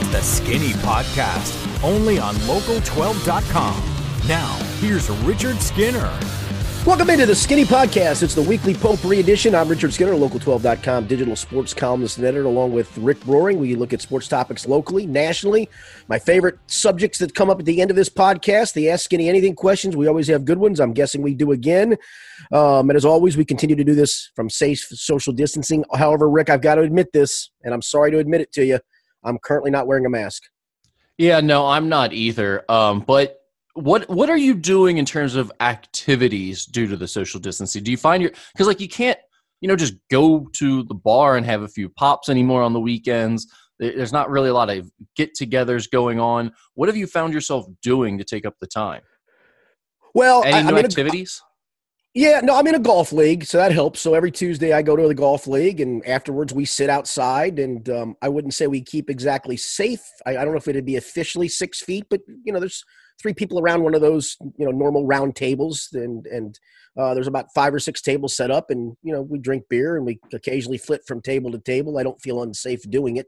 It's the Skinny Podcast, only on local12.com. Now, here's Richard Skinner. Welcome into the Skinny Podcast. It's the weekly potpourri edition. I'm Richard Skinner, local12.com digital sports columnist and editor, along with Rick Broering. We look at sports topics locally, nationally. My favorite subjects that come up at the end of this podcast, the Ask Skinny Anything questions. We always have good ones. I'm guessing we do again. Um, and as always, we continue to do this from safe social distancing. However, Rick, I've got to admit this, and I'm sorry to admit it to you. I'm currently not wearing a mask. Yeah, no, I'm not either. Um, but what what are you doing in terms of activities due to the social distancing? Do you find your because like you can't you know just go to the bar and have a few pops anymore on the weekends. There's not really a lot of get-togethers going on. What have you found yourself doing to take up the time? Well, any I, new I'm activities? Yeah, no, I'm in a golf league, so that helps. So every Tuesday I go to the golf league, and afterwards we sit outside. And um, I wouldn't say we keep exactly safe. I, I don't know if it'd be officially six feet, but you know, there's three people around one of those you know normal round tables and and uh, there's about five or six tables set up and you know we drink beer and we occasionally flit from table to table i don't feel unsafe doing it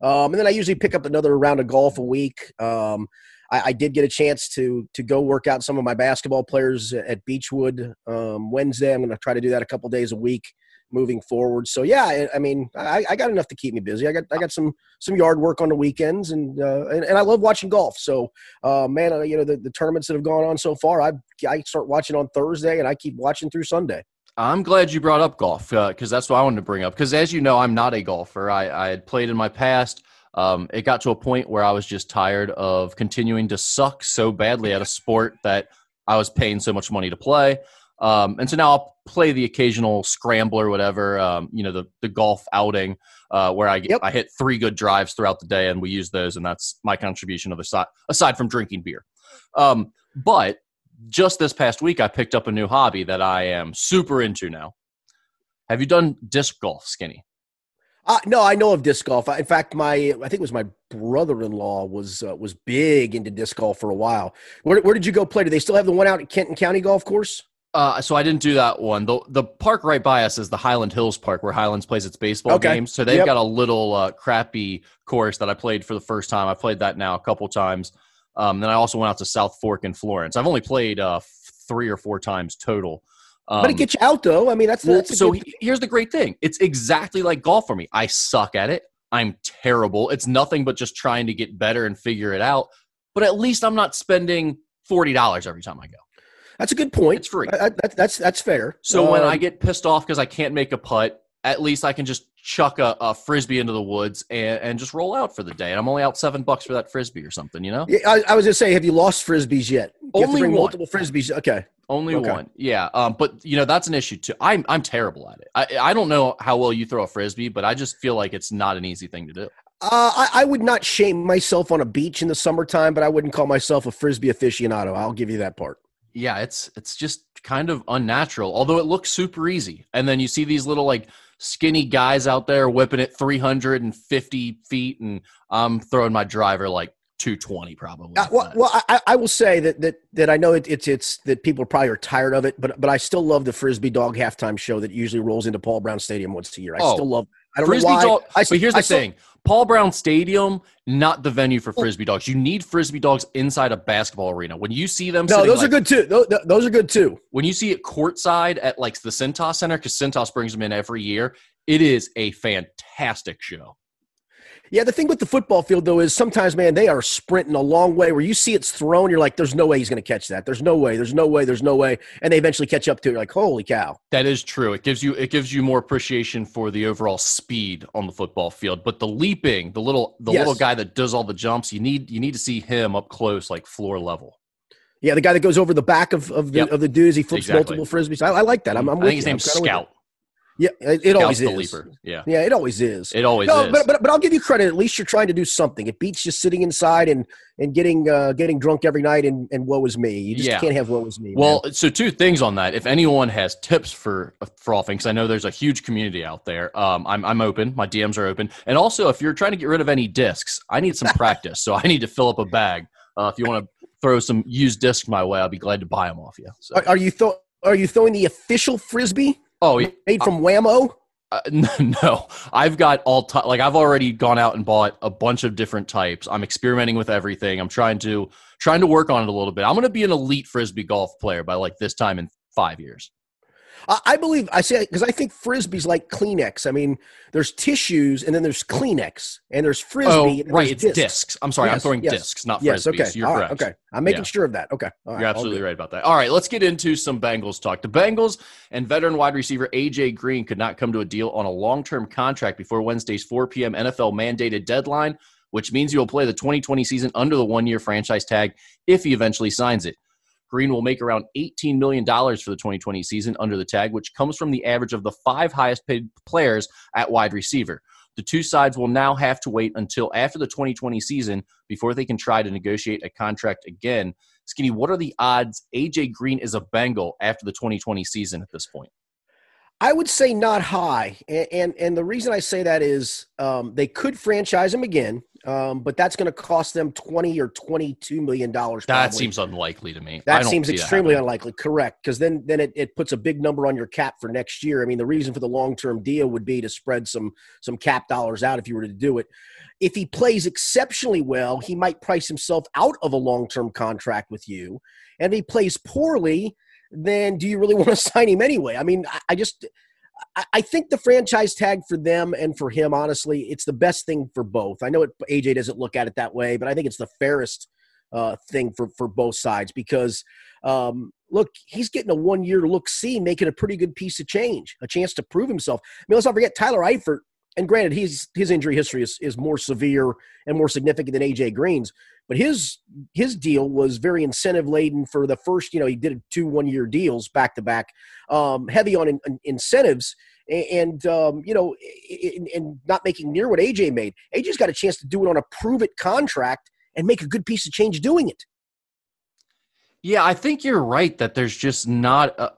um, and then i usually pick up another round of golf a week um, I, I, did get a chance to to go work out some of my basketball players at beechwood um, wednesday i'm going to try to do that a couple days a week moving forward. So yeah, I, I mean, I, I, got enough to keep me busy. I got I got some some yard work on the weekends, and uh, and, and, I love watching golf. So uh, man, uh, you know the, the tournaments that have gone on so far, I I start watching on Thursday, and I keep watching through Sunday. I'm glad you brought up golf because uh, that's what I wanted to bring up. Because as you know, I'm not a golfer. I, I had played in my past. Um, it got to a point where I was just tired of continuing to suck so badly at a sport that I was paying so much money to play. Um, and so now I'll play the occasional scramble or whatever, um, you know, the, the golf outing uh, where I, yep. I hit three good drives throughout the day and we use those. And that's my contribution of aside, aside from drinking beer. Um, but just this past week, I picked up a new hobby that I am super into now. Have you done disc golf, Skinny? Uh, no, I know of disc golf. In fact, my I think it was my brother-in-law was uh, was big into disc golf for a while. Where, where did you go play? Do they still have the one out at Kenton County Golf Course? Uh, so I didn't do that one. The the park right by us is the Highland Hills Park where Highlands plays its baseball okay. games. So they've yep. got a little uh, crappy course that I played for the first time. I played that now a couple times. Um, then I also went out to South Fork in Florence. I've only played uh, three or four times total. Um, but it gets you out though. I mean, that's, that's so. Here's the great thing. It's exactly like golf for me. I suck at it. I'm terrible. It's nothing but just trying to get better and figure it out. But at least I'm not spending forty dollars every time I go. That's a good point. It's free. I, I, that's that's fair. So um, when I um, get pissed off because I can't make a putt, at least I can just chuck a, a, frisbee into the woods and, and just roll out for the day. And I'm only out seven bucks for that frisbee or something, you know? Yeah, I, I was just say, have you lost frisbees yet? You only one. multiple frisbees. Okay. Only okay. one. Yeah. Um, but you know, that's an issue too. I'm I'm terrible at it. I I don't know how well you throw a frisbee, but I just feel like it's not an easy thing to do. Uh, I, I, would not shame myself on a beach in the summertime, but I wouldn't call myself a frisbee aficionado. I'll give you that part yeah, it's it's just kind of unnatural. Although it looks super easy, and then you see these little like skinny guys out there whipping it 350 feet, and I'm throwing my driver like 220 probably. Uh, well, well I, I, will say that that that I know it, it's it's that people probably are tired of it, but but I still love the frisbee dog halftime show that usually rolls into Paul Brown Stadium once a year. I oh, still love. I don't frisbee know why. Dog, I, but here's the I thing: Paul Brown Stadium, not the venue for frisbee dogs. You need frisbee dogs inside a basketball arena. When you see them, no, those like, are good too. Those, those, are good too. When you see it courtside at like the Cintas Center, because Cintas brings them in every year, it is a fantastic show. Yeah, the thing with the football field though is sometimes, man, they are sprinting a long way where you see it's thrown, you're like, "There's no way he's going to catch that. There's no way. There's no way. There's no way." And they eventually catch up to it. You're like, "Holy cow!" That is true. It gives you it gives you more appreciation for the overall speed on the football field. But the leaping, the little the yes. little guy that does all the jumps, you need you need to see him up close, like floor level. Yeah, the guy that goes over the back of, of the yep. of the dudes, he flips exactly. multiple frisbees. I, I, like that. I'm, I'm I think his name's Scout. Yeah, it, it always is. Leaper. Yeah, yeah, it always is. It always no, is. But, but but I'll give you credit. At least you're trying to do something. It beats just sitting inside and and getting uh, getting drunk every night and and woe is me. You just yeah. can't have woe is me. Well, man. so two things on that. If anyone has tips for frolfing, because I know there's a huge community out there. Um, I'm I'm open. My DMs are open. And also, if you're trying to get rid of any discs, I need some practice. so I need to fill up a bag. Uh, if you want to throw some used discs my way, I'll be glad to buy them off you. So. Are, are you th- Are you throwing the official frisbee? Oh, made from Wham-O. Uh, no, I've got all t- like I've already gone out and bought a bunch of different types. I'm experimenting with everything. I'm trying to trying to work on it a little bit. I'm going to be an elite frisbee golf player by like this time in five years. I believe I say because I think frisbee's like Kleenex. I mean, there's tissues and then there's Kleenex and there's oh, frisbee. Oh, and right, it's discs. I'm sorry, Yes, I'm throwing yes. discs, not Yes, frisbees. okay, You're all right, correct. okay. I'm making Yeah. sure of that. Okay, all right, You're absolutely right about that. All right, let's get into some Bengals talk. The Bengals and veteran wide receiver AJ Green could not come to a deal on a long-term contract before Wednesday's 4 p.m. NFL mandated deadline, which means he will play the 2020 season under the one-year franchise tag if he eventually signs it. Green will make around $18 million for the 2020 season under the tag, which comes from the average of the five highest paid players at wide receiver. The two sides will now have to wait until after the 2020 season before they can try to negotiate a contract again. Skinny, what are the odds AJ Green is a Bengal after the 2020 season at this point? I would say not high, and and, and the reason I say that is um, they could franchise him again, um, but that's going to cost them twenty or twenty-two million dollars. That seems unlikely to me. That seems see that extremely unlikely. Correct, because then then it, it puts a big number on your cap for next year. I mean, the reason for the long term deal would be to spread some some cap dollars out if you were to do it. If he plays exceptionally well, he might price himself out of a long term contract with you. And if he plays poorly, then do you really want to sign him anyway? I mean, I, just I- I think the franchise tag for them and for him, honestly, it's the best thing for both. I know it, AJ doesn't look at it that way, but I think it's the fairest uh, thing for for both sides because um, look, he's getting a one year look see, making a pretty good piece of change, a chance to prove himself. I mean, let's not forget Tyler Eifert. And granted, he's his injury history is, is more severe and more significant than AJ Green's, but his his deal was very incentive laden for the first. You know, he did two one year deals back to back, um, heavy on in, in- incentives and, um, you know, and, and not making near what AJ made. AJ's got a chance to do it on a prove it contract and make a good piece of change doing it. Yeah, I think you're right that there's just not a,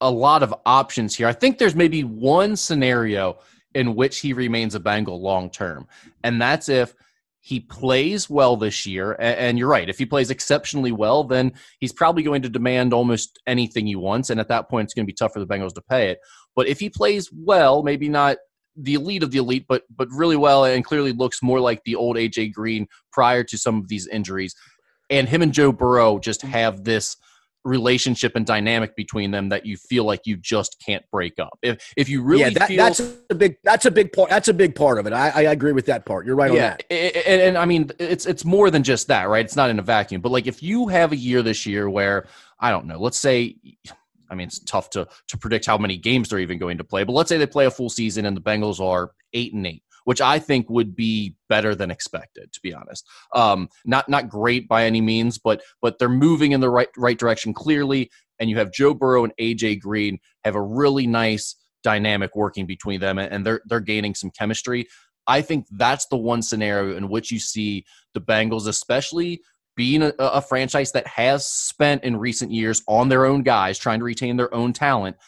a lot of options here. I think there's maybe one scenario in which he remains a Bengal long term, and that's if he plays well this year. And, you're right, if he plays exceptionally well, then he's probably going to demand almost anything he wants, and at that point, it's going to be tough for the Bengals to pay it. But if he plays well, maybe not the elite of the elite, but but really well, and clearly looks more like the old AJ Green prior to some of these injuries and him and Joe Burrow just have this relationship and dynamic between them that you feel like you just can't break up. If if you really yeah, that, feel that's a big that's a big part. That's a big part of it. I, I agree with that part. You're right on yeah, that. a- a- and, and I mean it's it's more than just that, right? It's not in a vacuum. But like if you have a year this year where I don't know, let's say I mean it's tough to to predict how many games they're even going to play, but let's say they play a full season and the Bengals are 8 and 8, which I think would be better than expected to be honest. Um not not great by any means, but but they're moving in the right right direction clearly and you have Joe Burrow and AJ Green have a really nice dynamic working between them and they're they're gaining some chemistry. I think that's the one scenario in which you see the Bengals, especially being a, a franchise that has spent in recent years on their own guys, trying to retain their own talent.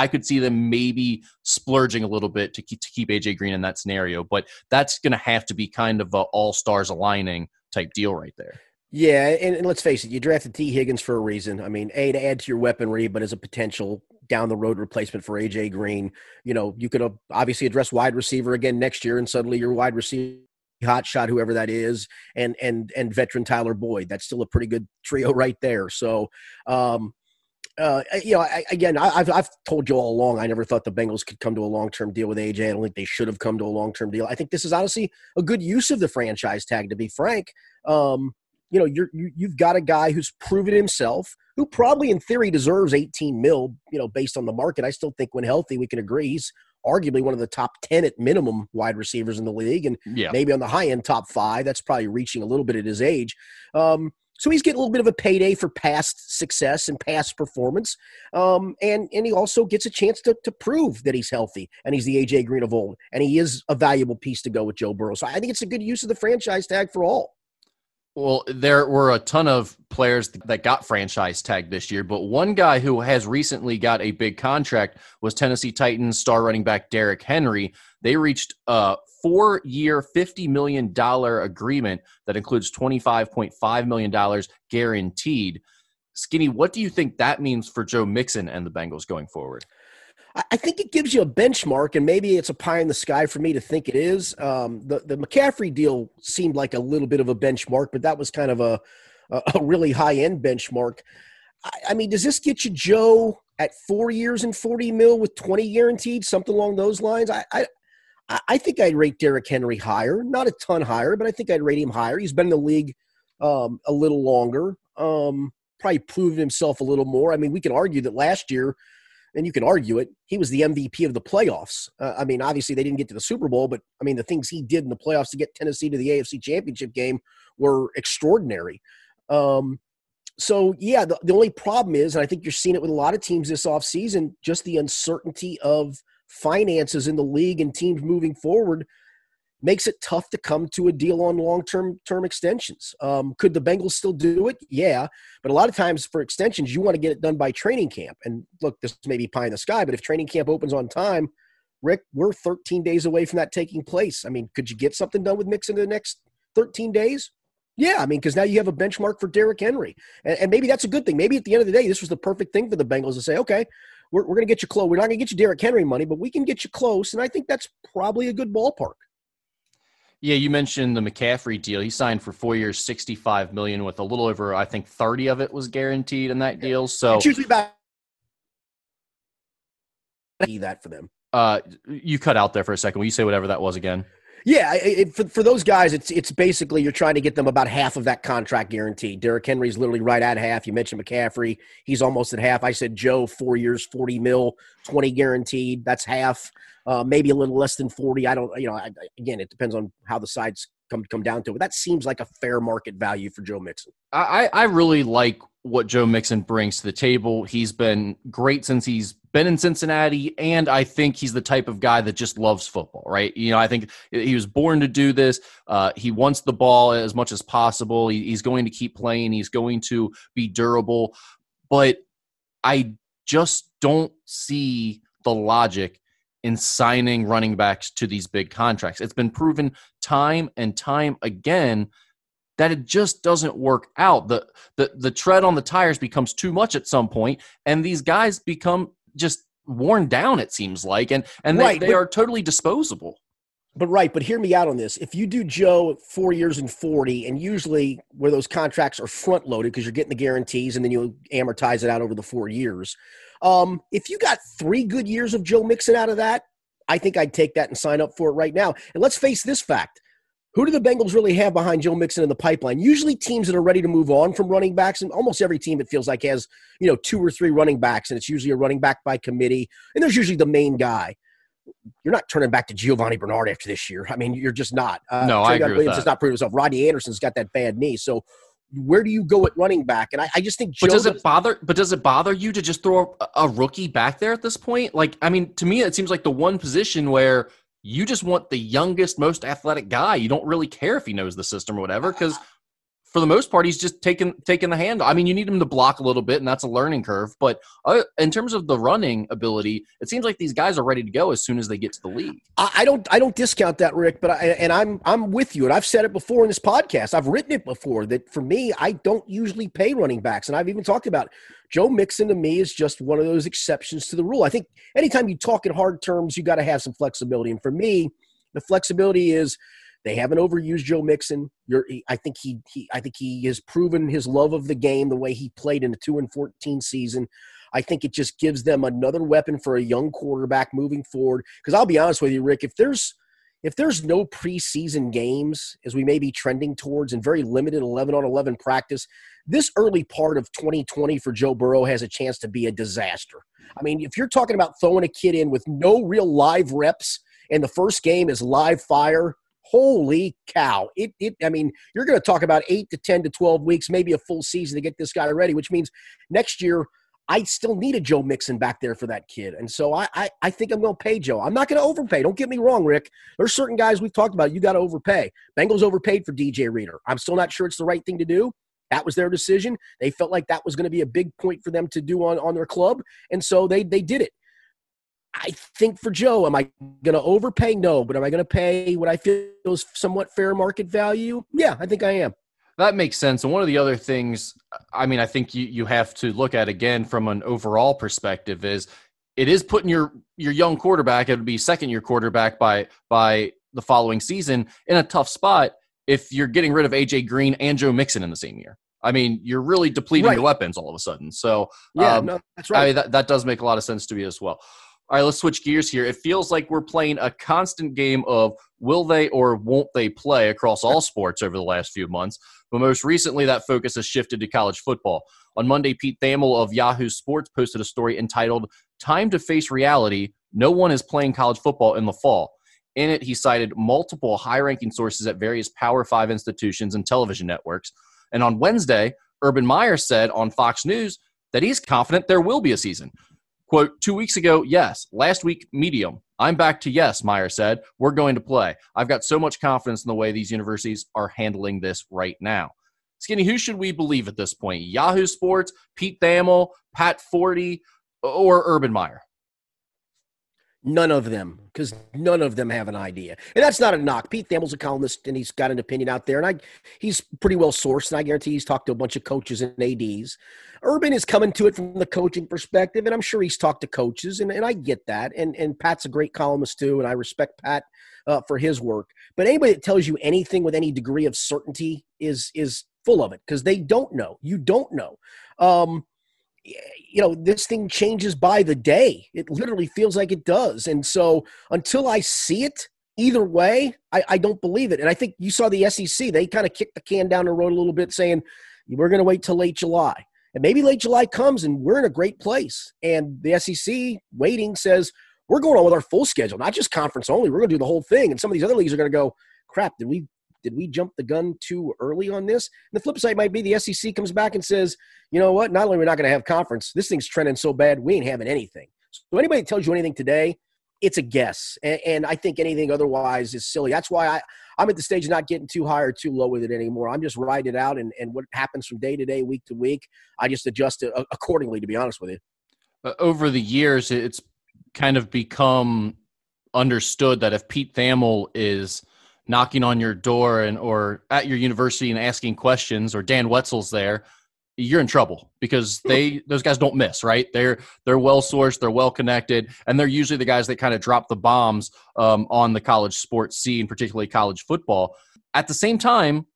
I could see them maybe splurging a little bit to keep, to keep AJ Green in that scenario, but that's going to have to be kind of a all stars aligning type deal right there. Yeah, and, and let's face it, you drafted Tee Higgins for a reason. I mean, A, to add to your weaponry, but as a potential down the road replacement for AJ Green. You know, you could uh, obviously address wide receiver again next year, and suddenly your wide receiver hot shot whoever that is and and and veteran Tyler Boyd that's still a pretty good trio right there so um uh, you know, I, again, I, I've I've told you all along. I never thought the Bengals could come to a long term deal with AJ. I don't think they should have come to a long term deal. I think this is honestly a good use of the franchise tag. To be frank, um, you know, you're, you you've got a guy who's proven himself, who probably in theory deserves 18 mil. You know, based on the market, I still think when healthy, we can agree he's arguably one of the top 10 at minimum wide receivers in the league, and Yeah. maybe on the high end top five. That's probably reaching a little bit at his age. Um, so he's getting a little bit of a payday for past success and past performance. Um, and, and he also gets a chance to, to prove that he's healthy and he's the AJ Green of old. And he is a valuable piece to go with Joe Burrow. So I think it's a good use of the franchise tag for all. Well, there were a ton of players that got franchise tagged this year, but one guy who has recently got a big contract was Tennessee Titans star running back Derrick Henry. They reached a four year, $50 million agreement that includes $25.5 million guaranteed. Skinny, what do you think that means for Joe Mixon and the Bengals going forward? I think it gives you a benchmark, and maybe it's a pie in the sky for me to think it is. Um, the the McCaffrey deal seemed like a little bit of a benchmark, but that was kind of a a really high end benchmark. I, I mean, does this get you Joe at four years and forty mil with twenty guaranteed, something along those lines? I, I I think I'd rate Derrick Henry higher, not a ton higher, but I think I'd rate him higher. He's been in the league um, a little longer, um, probably proven himself a little more. I mean, we can argue that last year and you can argue it, he was the MVP of the playoffs. Uh, I mean, obviously they didn't get to the Super Bowl, but I mean, the things he did in the playoffs to get Tennessee to the AFC Championship game were extraordinary. Um, so, yeah, the, the only problem is, and I think you're seeing it with a lot of teams this offseason, just the uncertainty of finances in the league and teams moving forward – makes it tough to come to a deal on long-term term extensions. Um, could the Bengals still do it? Yeah, but a lot of times for extensions, you want to get it done by training camp. And look, this may be pie in the sky, but if training camp opens on time, Rick, we're 13 days away from that taking place. I mean, could you get something done with Mixon in the next 13 days? Yeah, I mean, because now you have a benchmark for Derrick Henry, and, and, maybe that's a good thing. Maybe at the end of the day, this was the perfect thing for the Bengals to say, okay, we're, we're going to get you close. We're not going to get you Derrick Henry money, but we can get you close, and I think that's probably a good ballpark. Yeah, you mentioned the McCaffrey deal. He signed for four years, sixty-five million, with a little over, I think, thirty of it was guaranteed in that deal. So it's usually about that for them. Uh, you cut out there for a second. Will you say whatever that was again? Yeah, it, for, for those guys, it's it's basically you're trying to get them about half of that contract guaranteed. Derrick Henry's literally right at half. You mentioned McCaffrey; he's almost at half. I said Joe, four years, forty mil, twenty guaranteed. That's half, uh, maybe a little less than forty. I don't, you know. I, again, it depends on how the sides come come down to it. But that seems like a fair market value for Joe Mixon. I I really like what Joe Mixon brings to the table. He's been great since he's been in Cincinnati, and I think he's the type of guy that just loves football, right? You know, I think he was born to do this. Uh, he wants the ball as much as possible. He, he's going to keep playing. He's going to be durable, but I just don't see the logic in signing running backs to these big contracts. It's been proven time and time again that it just doesn't work out. The, the the tread on the tires becomes too much at some point, and these guys become just worn down. It seems like, and and they, right, they but, are totally disposable. But right, but hear me out on this. If you do Joe four years and forty, and usually where those contracts are front loaded because you're getting the guarantees and then you amortize it out over the four years. Um, if you got three good years of Joe Mixon out of that, I think I'd take that and sign up for it right now. And let's face this fact: who do the Bengals really have behind Joe Mixon in the pipeline? Usually teams that are ready to move on from running backs, and almost every team it feels like has, you know, two or three running backs, and it's usually a running back by committee, and there's usually the main guy. You're not turning back to Giovani Bernard after this year. I mean, you're just not. Uh, no, I agree Williams with that. has not proved himself. Rodney Anderson's got that bad knee, so where do you go at running back? And I, I just think. Joe but does it bother? But does it bother you to just throw a, a rookie back there at this point? Like, I mean, to me, it seems like the one position where you just want the youngest, most athletic guy. You don't really care if he knows the system or whatever, because for the most part, he's just taking taking the handle. I mean, you need him to block a little bit, and that's a learning curve. But uh, in terms of the running ability, it seems like these guys are ready to go as soon as they get to the league. I don't I don't discount that, Rick. But I, and I'm I'm with you, and I've said it before in this podcast. I've written it before that for me, I don't usually pay running backs, and I've even talked about Joe Mixon to me is just one of those exceptions to the rule. I think anytime you talk in hard terms, you got to have some flexibility, and for me, the flexibility is they haven't overused Joe Mixon. You're, I think he, he, I think he has proven his love of the game the way he played in the two and fourteen season. I think it just gives them another weapon for a young quarterback moving forward. Because I'll be honest with you, Rick, if there's if there's no preseason games as we may be trending towards and very limited 11 on 11 practice this early part of 2020 for joe burrow has a chance to be a disaster i mean if you're talking about throwing a kid in with no real live reps and the first game is live fire holy cow. It, it i mean you're going to talk about 8 to 10 to 12 weeks maybe a full season to get this guy ready which means next year i still need a joe mixon back there for that kid. And so i i, I think i'm going to pay joe. I'm not going to overpay. Don't get me wrong rick. There's certain guys we've talked about you got to overpay. Bengals overpaid for dj reader. I'm still not sure it's the right thing to do. That was their decision. They felt like that was going to be a big point for them to do on, on their club. And so they, they did it. I think for Joe, am I going to overpay? No, but am I going to pay what I feel is somewhat fair market value? Yeah, I think I am. That makes sense. And one of the other things, I mean, I think you, you have to look at again from an overall perspective is it is putting your your young quarterback, it would be second year quarterback by by the following season in a tough spot if you're getting rid of AJ Green and Joe Mixon in the same year. I mean, you're really depleting right. your weapons all of a sudden. So yeah, um, no, that's right. I mean, that that does make a lot of sense to me as well. All right, let's switch gears here. It feels like we're playing a constant game of will they or won't they play across all sports over the last few months. But most recently, that focus has shifted to college football. On Monday, Pete Thamel of Yahoo Sports posted a story entitled Time to Face Reality No One is Playing College Football in the Fall. In it, he cited multiple high ranking sources at various Power Five institutions and television networks. And on Wednesday, Urban Meyer said on Fox News that he's confident there will be a season. Quote, two weeks ago, yes. Last week, medium. I'm back to yes, Meyer said. We're going to play. I've got so much confidence in the way these universities are handling this right now. Skinny, who should we believe at this point? Yahoo Sports, Pete Thamel, Pat Forde, or Urban Meyer? None of them, because none of them have an idea. And that's not a knock. Pete Thamel's a columnist and he's got an opinion out there, and I he's pretty well sourced, and I guarantee he's talked to a bunch of coaches and ADs. Urban is coming to it from the coaching perspective, and I'm sure he's talked to coaches, and, and I get that. And and Pat's a great columnist too, and I respect Pat uh, for his work. But anybody that tells you anything with any degree of certainty is is full of it because they don't know. You don't know. Um, you know, this thing changes by the day. It literally feels like it does. And so until I see it, either way, I, I don't believe it. And I think you saw the SEC, they kind of kicked the can down the road a little bit, saying, we're going to wait till late July. And maybe late July comes and we're in a great place. And the SEC waiting says, we're going on with our full schedule, not just conference only. We're going to do the whole thing. And some of these other leagues are going to go, crap, did we did we jump the gun too early on this? And the flip side might be the SEC comes back and says, you know what? Not only are we not going to have conference, this thing's trending so bad, we ain't having anything. So anybody tells you anything today, it's a guess. And, and, I think anything otherwise is silly. That's why I, I'm at the stage of not getting too high or too low with it anymore. I'm just riding it out, and, and what happens from day to day, week to week, I just adjust it accordingly, to be honest with you. Uh, over the years, it's kind of become understood that if Pete Thamel is knocking on your door and or at your university and asking questions or Dan Wetzel's there, you're in trouble because they those guys don't miss, right? They're they're well sourced, they're well connected, and they're usually the guys that kind of drop the bombs um, on the college sports scene, particularly college football. At the same time,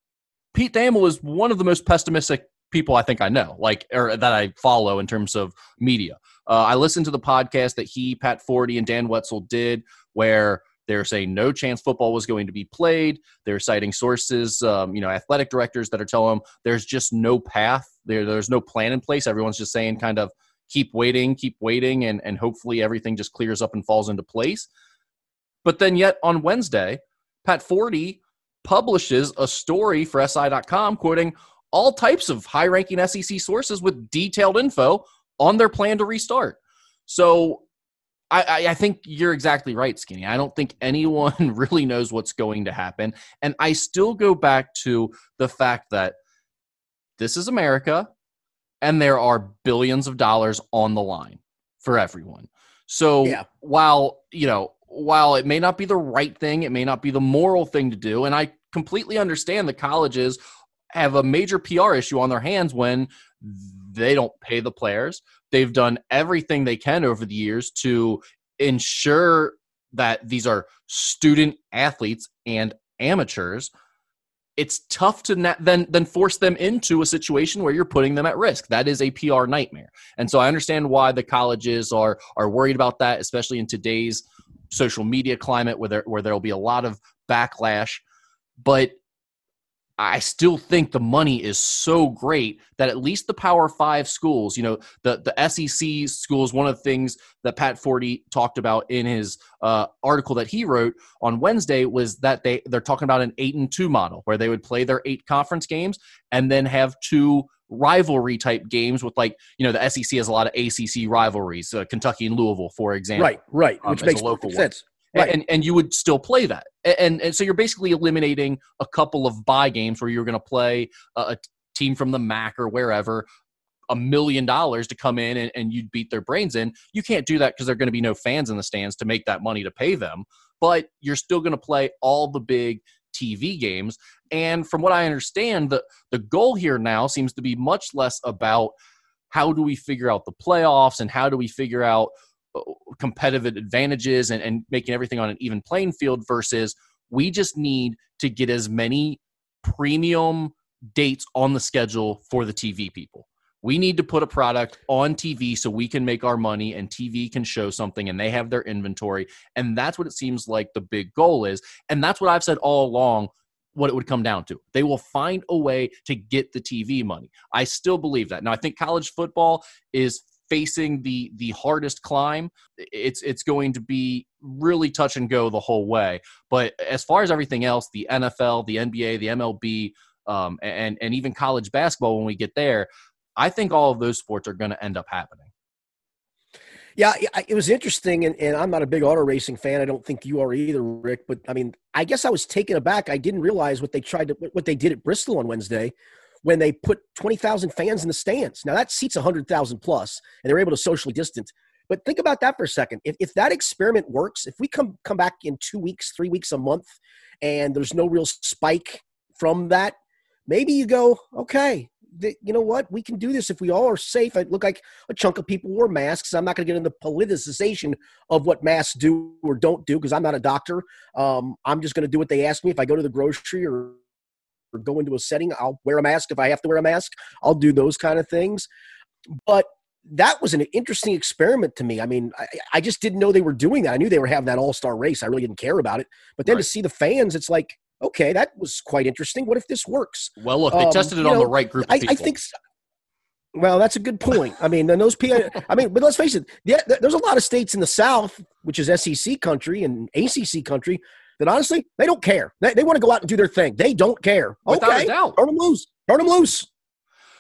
Pete Thamel is one of the most pessimistic people I think I know, like or that I follow in terms of media. Uh, I listened to the podcast that he, Pat Forde, and Dan Wetzel did, where they're saying no chance football was going to be played. They're citing sources, um, you know, athletic directors that are telling them there's just no path. There, there's no plan in place. Everyone's just saying kind of keep waiting, keep waiting, and and hopefully everything just clears up and falls into place. But then yet on Wednesday, Pat Forde publishes a story for SI.com quoting all types of high-ranking SEC sources with detailed info on their plan to restart. So I, I, think you're exactly right, Skinny. I don't think anyone really knows what's going to happen. And I still go back to the fact that this is America and there are billions of dollars on the line for everyone. So yeah. while, you know, while it may not be the right thing, it may not be the moral thing to do, and I completely understand the colleges have a major PR issue on their hands when they don't pay the players. They've done everything they can over the years to ensure that these are student athletes and amateurs. It's tough to na- then then force them into a situation where you're putting them at risk. That is a PR nightmare. And so I understand why the colleges are are worried about that, especially in today's social media climate where there where there'll be a lot of backlash. But I still think the money is so great that at least the Power Five schools, you know, the the SEC schools. One of the things that Pat Forde talked about in his uh, article that he wrote on Wednesday was that they they're talking about an eight and two model where they would play their eight conference games and then have two rivalry type games with like you know the SEC has a lot of ACC rivalries, uh, Kentucky and Louisville, for example. Right, right, um, which makes local sense. Right. And, and you would still play that. And, and so you're basically eliminating a couple of buy games where you're going to play a, a team from the MAC or wherever a million dollars to come in and, and you'd beat their brains in. You can't do that because there are going to be no fans in the stands to make that money to pay them. But you're still going to play all the big TV games. And from what I understand, the, the goal here now seems to be much less about how do we figure out the playoffs and how do we figure out competitive advantages and, and making everything on an even playing field versus we just need to get as many premium dates on the schedule for the TV people. We need to put a product on TV so we can make our money and TV can show something and they have their inventory. And that's what it seems like the big goal is. And that's what I've said all along what it would come down to. They will find a way to get the TV money. I still believe that. Now I think college football is facing the the hardest climb. It's it's going to be really touch and go the whole way. But as far as everything else, the NFL, the NBA, the MLB, um, and and even college basketball, when we get there, I think all of those sports are going to end up happening. Yeah, it was interesting, and, and I'm not a big auto racing fan. I don't think you are either, Rick. But I mean, I guess I was taken aback. I didn't realize what they tried to what they did at Bristol on Wednesday when they put 20,000 fans in the stands. Now that seats 100,000 plus, and they're able to socially distance. But think about that for a second. If, if that experiment works, if we come come back in two weeks, three weeks, a month, and there's no real spike from that, maybe you go, okay, you know what? We can do this if we all are safe. I look like a chunk of people wore masks. I'm not going to get into politicization of what masks do or don't do because I'm not a doctor. Um, I'm just going to do what they ask me. If I go to the grocery or, or go into a setting, I'll wear a mask. If I have to wear a mask, I'll do those kind of things. But that was an interesting experiment to me. I mean, I, I just didn't know they were doing that. I knew they were having that all star race. I really didn't care about it. But then right. to see the fans, it's like, okay, that was quite interesting. What if this works? Well, look, they um, tested it on know, the right group. I, I, think. So. Well, that's a good point. I mean, then those P. I I mean, but let's face it. Yeah, there's a lot of states in the South, which is SEC country and ACC country, that honestly they don't care. They, they want to go out and do their thing. They don't care. Without okay, a doubt. turn them loose. Turn them loose.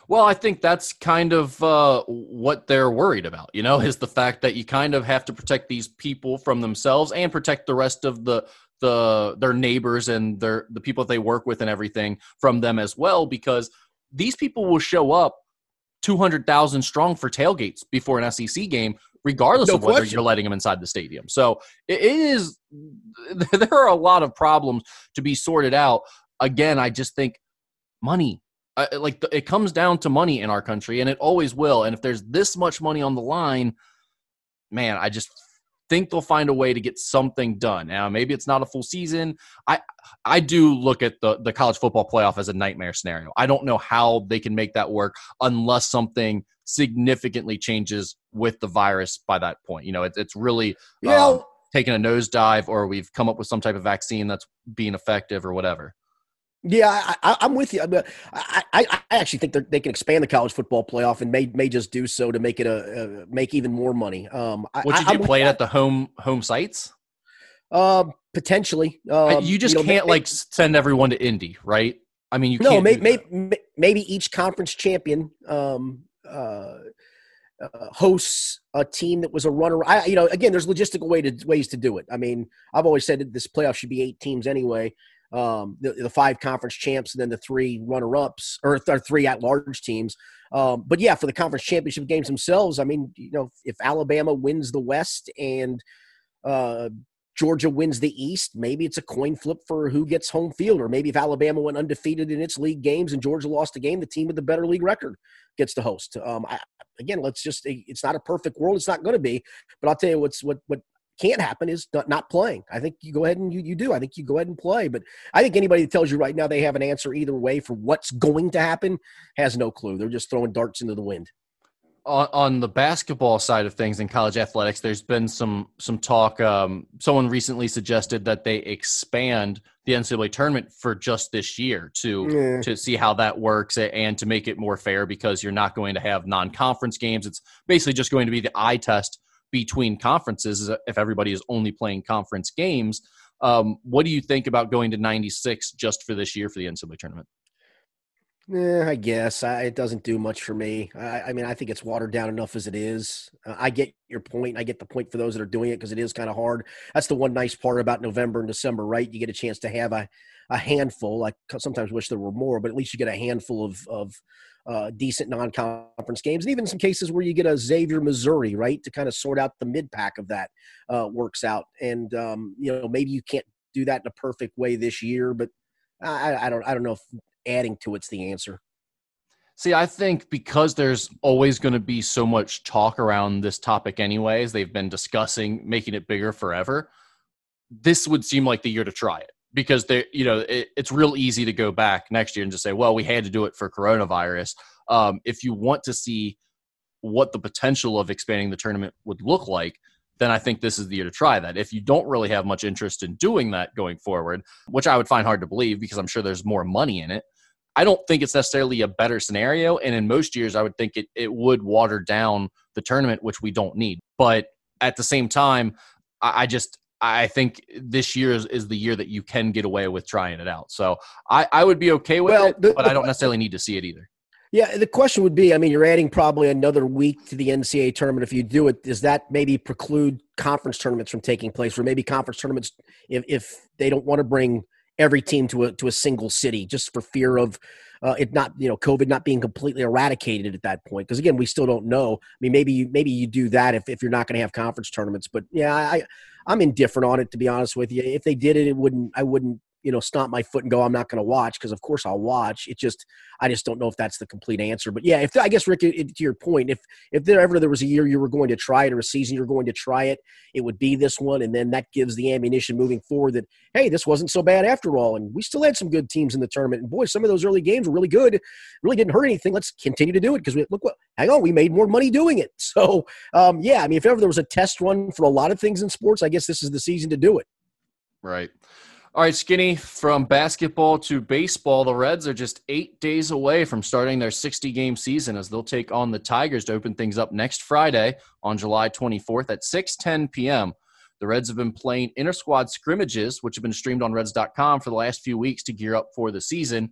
Well, I think that's kind of uh, what they're worried about, you know, is the fact that you kind of have to protect these people from themselves and protect the rest of the the their neighbors and their the people that they work with and everything from them as well because these people will show up 200,000 strong for tailgates before an SEC game regardless no of whether question. you're letting them inside the stadium. So it is there are a lot of problems to be sorted out. Again, I just think money uh, like it comes down to money in our country and it always will and if there's this much money on the line man i just think they'll find a way to get something done. Now, maybe it's not a full season. I I do look at the the college football playoff as a nightmare scenario. I don't know how they can make that work unless something significantly changes with the virus by that point. You know, it, it's really yeah. um, taking a nosedive, or we've come up with some type of vaccine that's being effective, or whatever. Yeah, I, am with you. I, I, I actually think they can expand the college football playoff and may may just do so to make it a, a make even more money. Um, Would you do play it at the home home sites? Uh, potentially. Um, you just you know, can't like send everyone to Indy, right? I mean, you no, may, may, maybe each conference champion um, uh, uh, hosts a team that was a runner. I, you know, again, there's logistical way to ways to do it. I mean, I've always said that this playoff should be eight teams anyway um, the, the, five conference champs and then the three runner ups or, or three at large teams. Um, but yeah, for the conference championship games themselves, I mean, you know, if Alabama wins the West and uh, Georgia wins the East, maybe it's a coin flip for who gets home field. Or maybe if Alabama went undefeated in its league games and Georgia lost a game, the team with the better league record gets to host. Um, I, again, let's just, it's not a perfect world. It's not going to be. But I'll tell you what's, what, what can't happen is not, not playing. I think you go ahead and you, you do. I think you go ahead and play. But I think anybody that tells you right now they have an answer either way for what's going to happen has no clue. They're just throwing darts into the wind. On, on the basketball side of things in college athletics, there's been some some talk. Um, someone recently suggested that they expand the NCAA tournament for just this year to to see how that works and to make it more fair because you're not going to have non-conference games. It's basically just going to be the eye test between conferences if everybody is only playing conference games. Um, what do you think about going to 96 just for this year for the NCAA tournament? Yeah, I guess I, it doesn't do much for me. I, I, mean, I think it's watered down enough as it is. Uh, I get your point. I get the point for those that are doing it because it is kind of hard. That's the one nice part about November and December, right? You get a chance to have a, a handful. I sometimes wish there were more, but at least you get a handful of of uh, decent non-conference games, and even some cases where you get a Xavier, Missouri, right, to kind of sort out the mid-pack of that uh, works out. And um, you know, maybe you can't do that in a perfect way this year, but I, I don't, I don't know if adding to it's the answer. See, I think because there's always going to be so much talk around this topic, anyways, they've been discussing making it bigger forever. This would seem like the year to try it because they, you know, it, it's real easy to go back next year and just say, well, we had to do it for coronavirus. Um, if you want to see what the potential of expanding the tournament would look like, then I think this is the year to try that. If you don't really have much interest in doing that going forward, which I would find hard to believe because I'm sure there's more money in it, I don't think it's necessarily a better scenario. And in most years, I would think it, it would water down the tournament, which we don't need. But at the same time, I, I just I think this year is, is, the year that you can get away with trying it out. So I, I would be okay with well, it, the, but I don't necessarily need to see it either. Yeah, the question would be I mean, you're adding probably another week to the NCAA tournament. If you do it, does that maybe preclude conference tournaments from taking place? Or maybe conference tournaments, if, if they don't want to bring every team to a to a single city just for fear of uh, it not you know COVID not being completely eradicated at that point. Because again, we still don't know. I mean, maybe you, maybe you do that if, if you're not going to have conference tournaments. But yeah, I I'm indifferent on it to be honest with you. If they did it, it wouldn't I wouldn't you know stomp my foot and go i'm not going to watch because of course i'll watch. It just i just don't know if that's the complete answer. But yeah if i guess rick it, to your point if if there ever there was a year you were going to try it or a season you're going to try it it would be this one and then that gives the ammunition moving forward that hey this wasn't so bad after all and we still had some good teams in the tournament. And boy some of those early games were really good really didn't hurt anything. Let's continue to do it because we look what hang on we made more money doing it. So um, yeah i mean if ever there was a test run for a lot of things in sports i guess this is the season to do it. Right all right, Skinny, from basketball to baseball, the Reds are just eight days away from starting their 60 game season as they'll take on the Tigers to open things up next Friday on July 24th at 6:10 p.m. The Reds have been playing inter squad scrimmages, which have been streamed on Reds.com for the last few weeks to gear up for the season.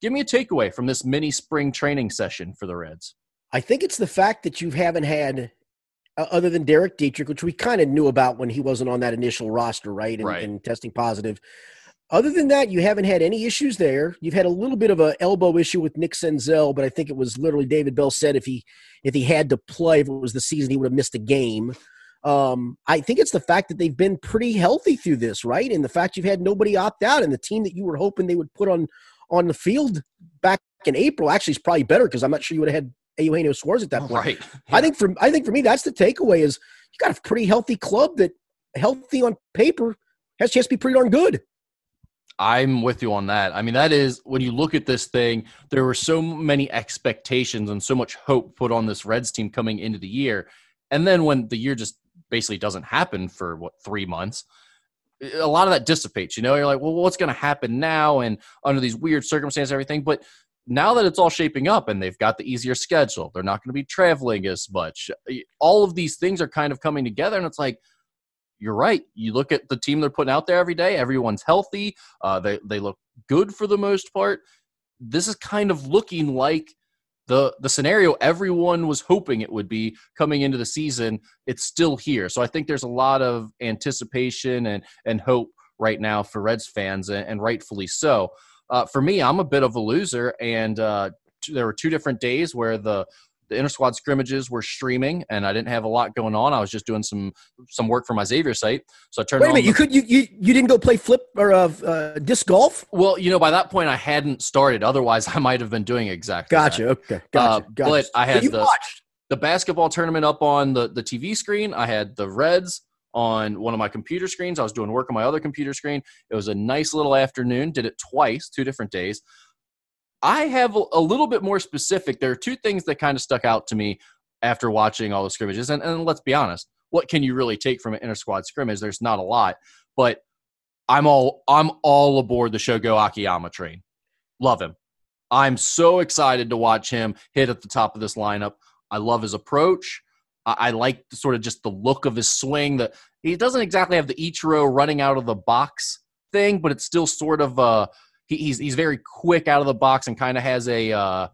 Give me a takeaway from this mini spring training session for the Reds. I think it's the fact that you haven't had uh, other than Derek Dietrich, which we kind of knew about when he wasn't on that initial roster, right? And, right. and, testing positive. Other than that, you haven't had any issues there. You've had a little bit of an elbow issue with Nick Senzel, but I think it was literally David Bell said if he if he had to play, if it was the season, he would have missed a game. Um, I think it's the fact that they've been pretty healthy through this, right? And the fact you've had nobody opt out, and the team that you were hoping they would put on on the field back in April actually is probably better because I'm not sure you would have had Eugenio Suarez at that point. Right. Yeah. I think for I think for me that's the takeaway is you got a pretty healthy club that healthy on paper has a chance to be pretty darn good. I'm with you on that. I mean, that is when you look at this thing, there were so many expectations and so much hope put on this Reds team coming into the year. And then when the year just basically doesn't happen for what, three months, a lot of that dissipates. You know, you're like, well, what's going to happen now? And under these weird circumstances, everything. But now that it's all shaping up and they've got the easier schedule, they're not going to be traveling as much. All of these things are kind of coming together, and it's like, you're right. You look at the team they're putting out there every day. Everyone's healthy. Uh, they they look good for the most part. This is kind of looking like the the scenario everyone was hoping it would be coming into the season. It's still here. So I think there's a lot of anticipation and and hope right now for Reds fans, and, and rightfully so. Uh, for me, I'm a bit of a loser, and uh, there were two different days where the the inter squad scrimmages were streaming, and I didn't have a lot going on. I was just doing some some work for my Xavier site, so I turned. Wait a minute, the, you could you, you you didn't go play flip or uh, uh, disc golf? Well, you know, by that point I hadn't started. Otherwise, I might have been doing exactly. Gotcha. That. Okay. Gotcha. Uh, gotcha. But I had so the watched. the basketball tournament up on the the TV screen. I had the Reds on one of my computer screens. I was doing work on my other computer screen. It was a nice little afternoon. Did it twice, two different days. I have a little bit more specific. There are two things that kind of stuck out to me after watching all the scrimmages. And, and let's be honest, what can you really take from an inter squad scrimmage? There's not a lot, but I'm all I'm all aboard the Shogo Akiyama train. Love him. I'm so excited to watch him hit at the top of this lineup. I love his approach. I, like the, sort of just the look of his swing. That he doesn't exactly have the Ichiro running out of the box thing, but it's still sort of uh he, he's he's very quick out of the box and kind of has a uh,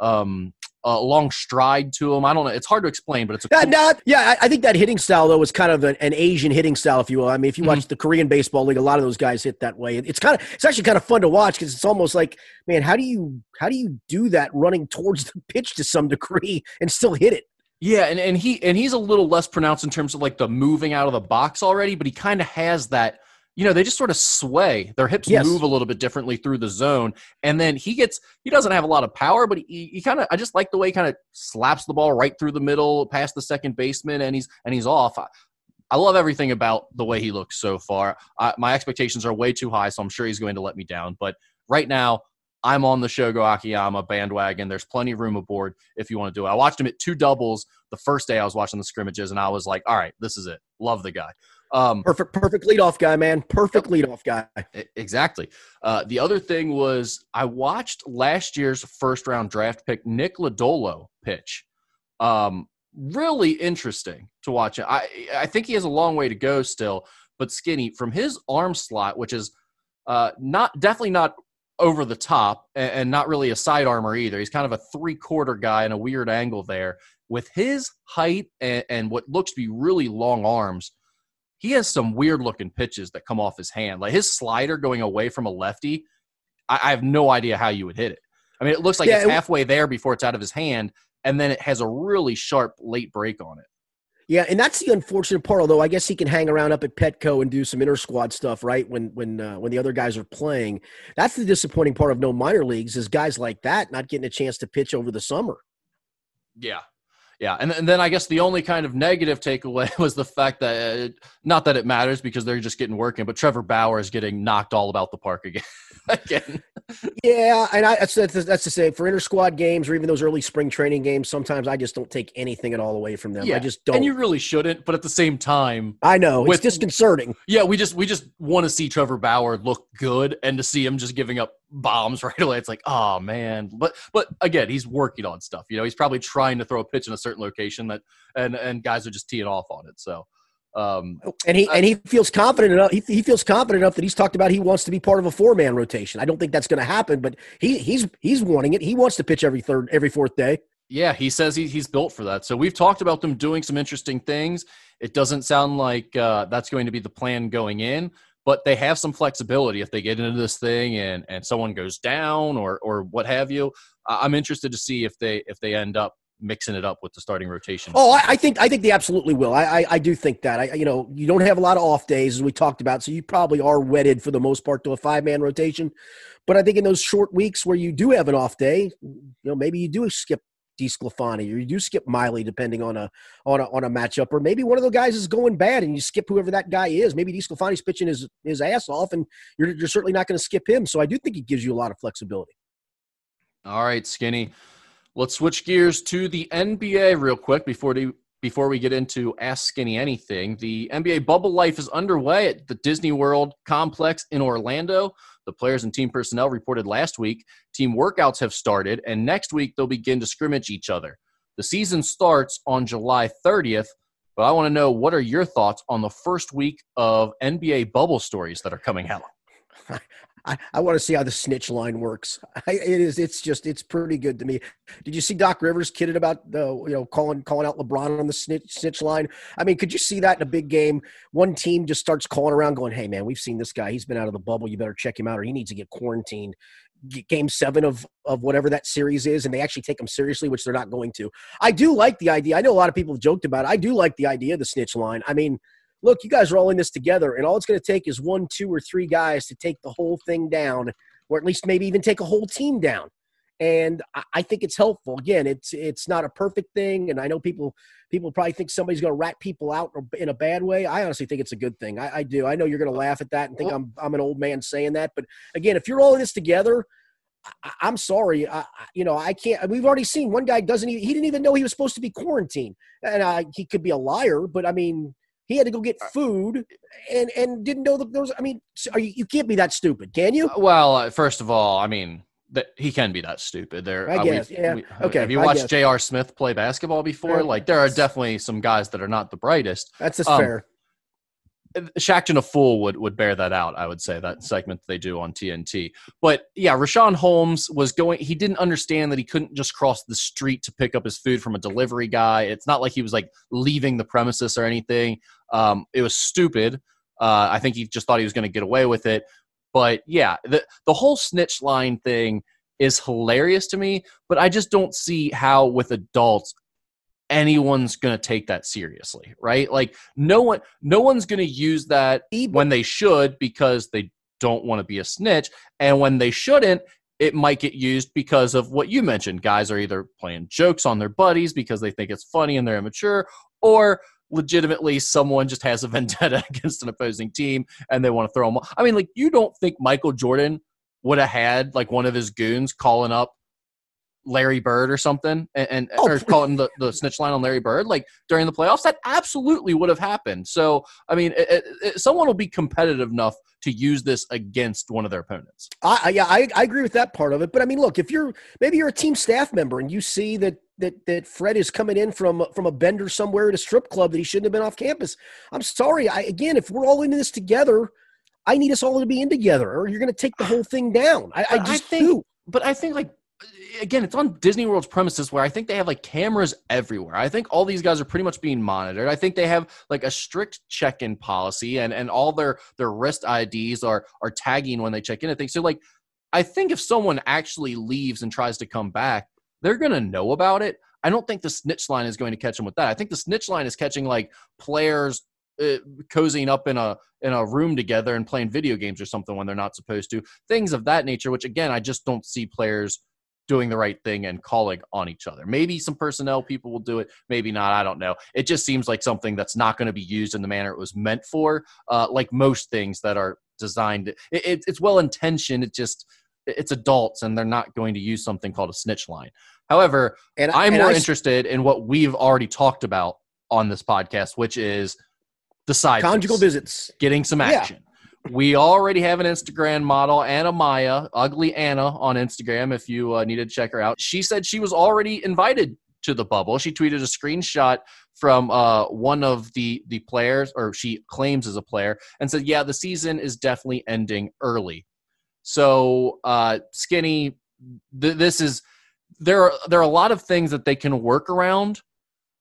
um a long stride to him. I don't know. It's hard to explain, but it's a cool- not, yeah. I, I, think that hitting style though was kind of an, an, Asian hitting style, if you will. I mean, if you mm-hmm. watch the Korean baseball league, a lot of those guys hit that way. It's kind of it's actually kind of fun to watch because it's almost like, man, how do you how do you do that running towards the pitch to some degree and still hit it? Yeah, and, and he and he's a little less pronounced in terms of like the moving out of the box already, but he kind of has that you know, they just sort of sway. Their hips Yes. move a little bit differently through the zone. And then he gets, he doesn't have a lot of power, but he, he kind of, I just like the way he kind of slaps the ball right through the middle, past the second baseman, and he's, and he's off. I, I love everything about the way he looks so far. I, my expectations are way too high, so I'm sure he's going to let me down. But right now, I'm on the Shogo Akiyama bandwagon. There's plenty of room aboard if you want to do it. I watched him at two doubles the first day I was watching the scrimmages, and I was like, all right, this is it. Love the guy. Um, Perfect, perfect leadoff guy, man. Perfect leadoff guy. Exactly. Uh, the other thing was I watched last year's first round draft pick Nick Lodolo pitch. Um, really interesting to watch. I I think he has a long way to go still, but Skinny from his arm slot, which is uh, not definitely not over the top and, and not really a side armor either. He's kind of a three quarter guy in a weird angle there. With his height and, and what looks to be really long arms, he has some weird looking pitches that come off his hand. Like his slider going away from a lefty, I, I have no idea how you would hit it. I mean, it looks like Yeah, it's it- halfway there before it's out of his hand, and then it has a really sharp late break on it. Yeah, and that's the unfortunate part. Although I guess he can hang around up at Prasco and do some inter squad stuff, right? When when uh, when the other guys are playing, that's the disappointing part of no minor leagues is guys like that not getting a chance to pitch over the summer. Yeah. Yeah, and, and then I guess the only kind of negative takeaway was the fact that it, not that it matters because they're just getting working, but Trevor Bauer is getting knocked all about the park again. again. Yeah, and I, that's that's that's to say for inter squad games or even those early spring training games, sometimes I just don't take anything at all away from them. I just don't. And you really shouldn't, but at the same time, I know it's disconcerting. Yeah, we just we just want to see Trevor Bauer look good and to see him just giving up bombs right away. It's like, oh man. But but again, he's working on stuff. You know, he's probably trying to throw a pitch in a certain location that and and guys are just teeing off on it. So um And he and he feels confident enough. He, he feels confident enough that he's talked about he wants to be part of a four man rotation. I don't think that's going to happen, but he he's he's wanting it. He wants to pitch every third every fourth day. yeah, he says he, he's built for that. So we've talked about them doing some interesting things. It doesn't sound like uh, that's going to be the plan going in, but they have some flexibility if they get into this thing and and someone goes down or or what have you. I'm interested to see if they if they end up mixing it up with the starting rotation. Oh, I, I think I think they absolutely will. I, I I do think that. I you know you don't have a lot of off days as we talked about, so you probably are wedded for the most part to a five man rotation. But I think in those short weeks where you do have an off day, you know maybe you do skip DeSclafani or you do skip Miley depending on a on a on a matchup, or maybe one of the guys is going bad and you skip whoever that guy is. Maybe DeSclafani's pitching his his ass off, and you're you're certainly not going to skip him. So I do think it gives you a lot of flexibility. All right, Skinny. Let's switch gears to the NBA real quick before the before we get into Ask Skinny Anything. The NBA bubble life is underway at the Disney World complex in Orlando. The players and team personnel reported last week team workouts have started, and next week they'll begin to scrimmage each other. The season starts on July 30th, but I want to know what are your thoughts on the first week of NBA bubble stories that are coming out? I, I want to see how the snitch line works. I, it is. It's just. It's pretty good to me. Did you see Doc Rivers kidded about the you know calling calling out LeBron on the snitch snitch line? I mean, could you see that in a big game? One team just starts calling around, going, "Hey man, we've seen this guy. He's been out of the bubble. You better check him out, or he needs to get quarantined." Game seven of of whatever that series is, and they actually take them seriously, which they're not going to. I do like the idea. I know a lot of people have joked about it. I do like the idea of the snitch line. I mean, look, you guys are all in this together, and all it's going to take is one, two, or three guys to take the whole thing down, or at least maybe even take a whole team down. And I- I think it's helpful. Again, it's it's not a perfect thing, and I know people people probably think somebody's going to rat people out in a bad way. I honestly think it's a good thing. I, I do. I know you're going to laugh at that and think I'm I'm an old man saying that, but again, if you're all in this together. I- I'm sorry, I, I- you know I can't. We've already seen one guy doesn't even he didn't even know he was supposed to be quarantined, and uh, he could be a liar. But I mean, he had to go get food and and didn't know that there was. I mean, are you, you can't be that stupid, can you? Well, uh, first of all, I mean that he can be that stupid. There, I uh, guess, we've- yeah. we- Okay, Have you watched. J.R. Smith play basketball before? Like, there are definitely some guys that are not the brightest. That's just Um, fair. Shaqtin' a Fool would would bear that out. I would say that segment they do on TNT. But yeah, Richaun Holmes was going. He didn't understand that he couldn't just cross the street to pick up his food from a delivery guy. It's not like he was like leaving the premises or anything. Um, it was stupid. Uh, I think he just thought he was going to get away with it. But yeah, the the whole snitch line thing is hilarious to me. But I just don't see how with adults anyone's going to take that seriously, right? Like no one no one's going to use that when they should because they don't want to be a snitch and when they shouldn't it might get used because of what you mentioned. Guys are either playing jokes on their buddies because they think it's funny and they're immature or legitimately someone just has a vendetta against an opposing team and they want to throw them. I mean, like you don't think Michael Jordan would have had like one of his goons calling up Larry Bird or something and, and oh, or calling the, the snitch line on Larry Bird like during the playoffs, that absolutely would have happened. So, I mean, it, it, someone will be competitive enough to use this against one of their opponents. I, yeah, I, I agree with that part of it. But I mean, look, if you're maybe you're a team staff member and you see that that that Fred is coming in from from a bender somewhere at a strip club that he shouldn't have been off campus, I'm sorry. I again, if we're all in this together, I need us all to be in together, or you're going to take the whole thing down. I, I just I think, do. But I think like again, it's on Disney World's premises where I think they have like cameras everywhere. I think all these guys are pretty much being monitored. I think they have like a strict check-in policy and and all their their wrist IDs are are tagging when they check in. I think so. Like, I think if someone actually leaves and tries to come back, they're gonna know about it. I don't think the snitch line is going to catch them with that. I think the snitch line is catching like players uh, cozying up in a in a room together and playing video games or something when they're not supposed to. Things of that nature, which again, I just don't see players doing the right thing and calling on each other. Maybe some personnel people will do it, maybe not. I don't know. It just seems like something that's not going to be used in the manner it was meant for. Uh, like most things that are designed, it, it, it's well intentioned. It just it's adults, and they're not going to use something called a snitch line. However, and, I'm and more I, interested in what we've already talked about on this podcast, which is the side conjugal visits, getting some action. Yeah we already have an Instagram model, Anna Maya, Ugly Anna on Instagram. If you uh, needed to check her out, she said she was already invited to the bubble. She tweeted a screenshot from uh, one of the the players, or she claims as a player, and said, "Yeah, the season is definitely ending early." So, uh, Skinny, th- this is there are there are a lot of things that they can work around.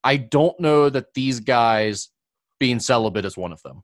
I don't know that these guys being celibate is one of them.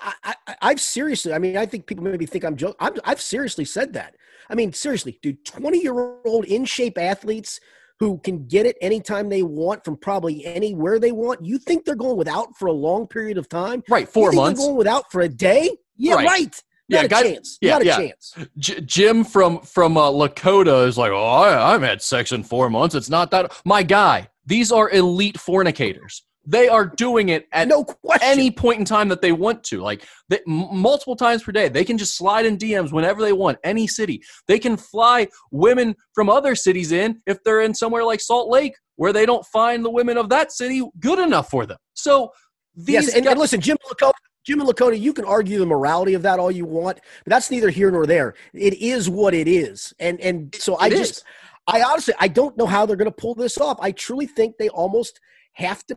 I, I, have seriously, I mean, I think people maybe think I'm joking. i have seriously said that. I mean, seriously, dude, 20 year old in shape athletes who can get it anytime they want from probably anywhere they want. You think they're going without for a long period of time? Right. Four months. going without for a day? Yeah, right. right. Not yeah, a guy, chance. Yeah, Not a yeah. chance. J- Jim from from uh, Lakota is like, oh, I, I've had sex in four months. It's not that. My guy, these are elite fornicators. They are doing it at no any point in time that they want to. Like they, multiple times per day, they can just slide in DMs whenever they want. Any city, they can fly women from other cities in if they're in somewhere like Salt Lake, where they don't find the women of that city good enough for them. So these yes, and, guys- and listen, Jim Lakota, Jim and Lakota, you can argue the morality of that all you want, but that's neither here nor there. It is what it is, and and so it I is. just, I honestly, I don't know how they're going to pull this off. I truly think they almost have to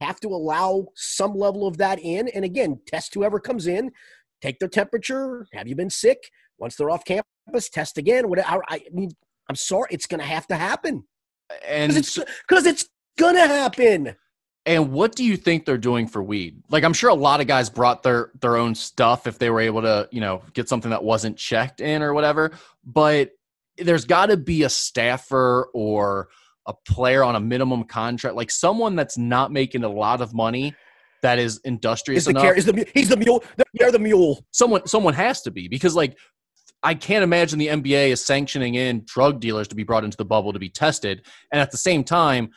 have to allow some level of that in. And again, test whoever comes in, take their temperature. Have you been sick? Once they're off campus, test again. Whatever. I mean, I'm sorry, it's going to have to happen. And because it's, it's going to happen. And what do you think they're doing for weed? Like I'm sure a lot of guys brought their their own stuff if they were able to, you know, get something that wasn't checked in or whatever. But there's got to be a staffer or a player on a minimum contract, like someone that's not making a lot of money, that is industrious is the enough. Car- is the, he's the mule. They're the mule. Someone, someone has to be because like I can't imagine the NBA is sanctioning in drug dealers to be brought into the bubble to be tested, and at the same time,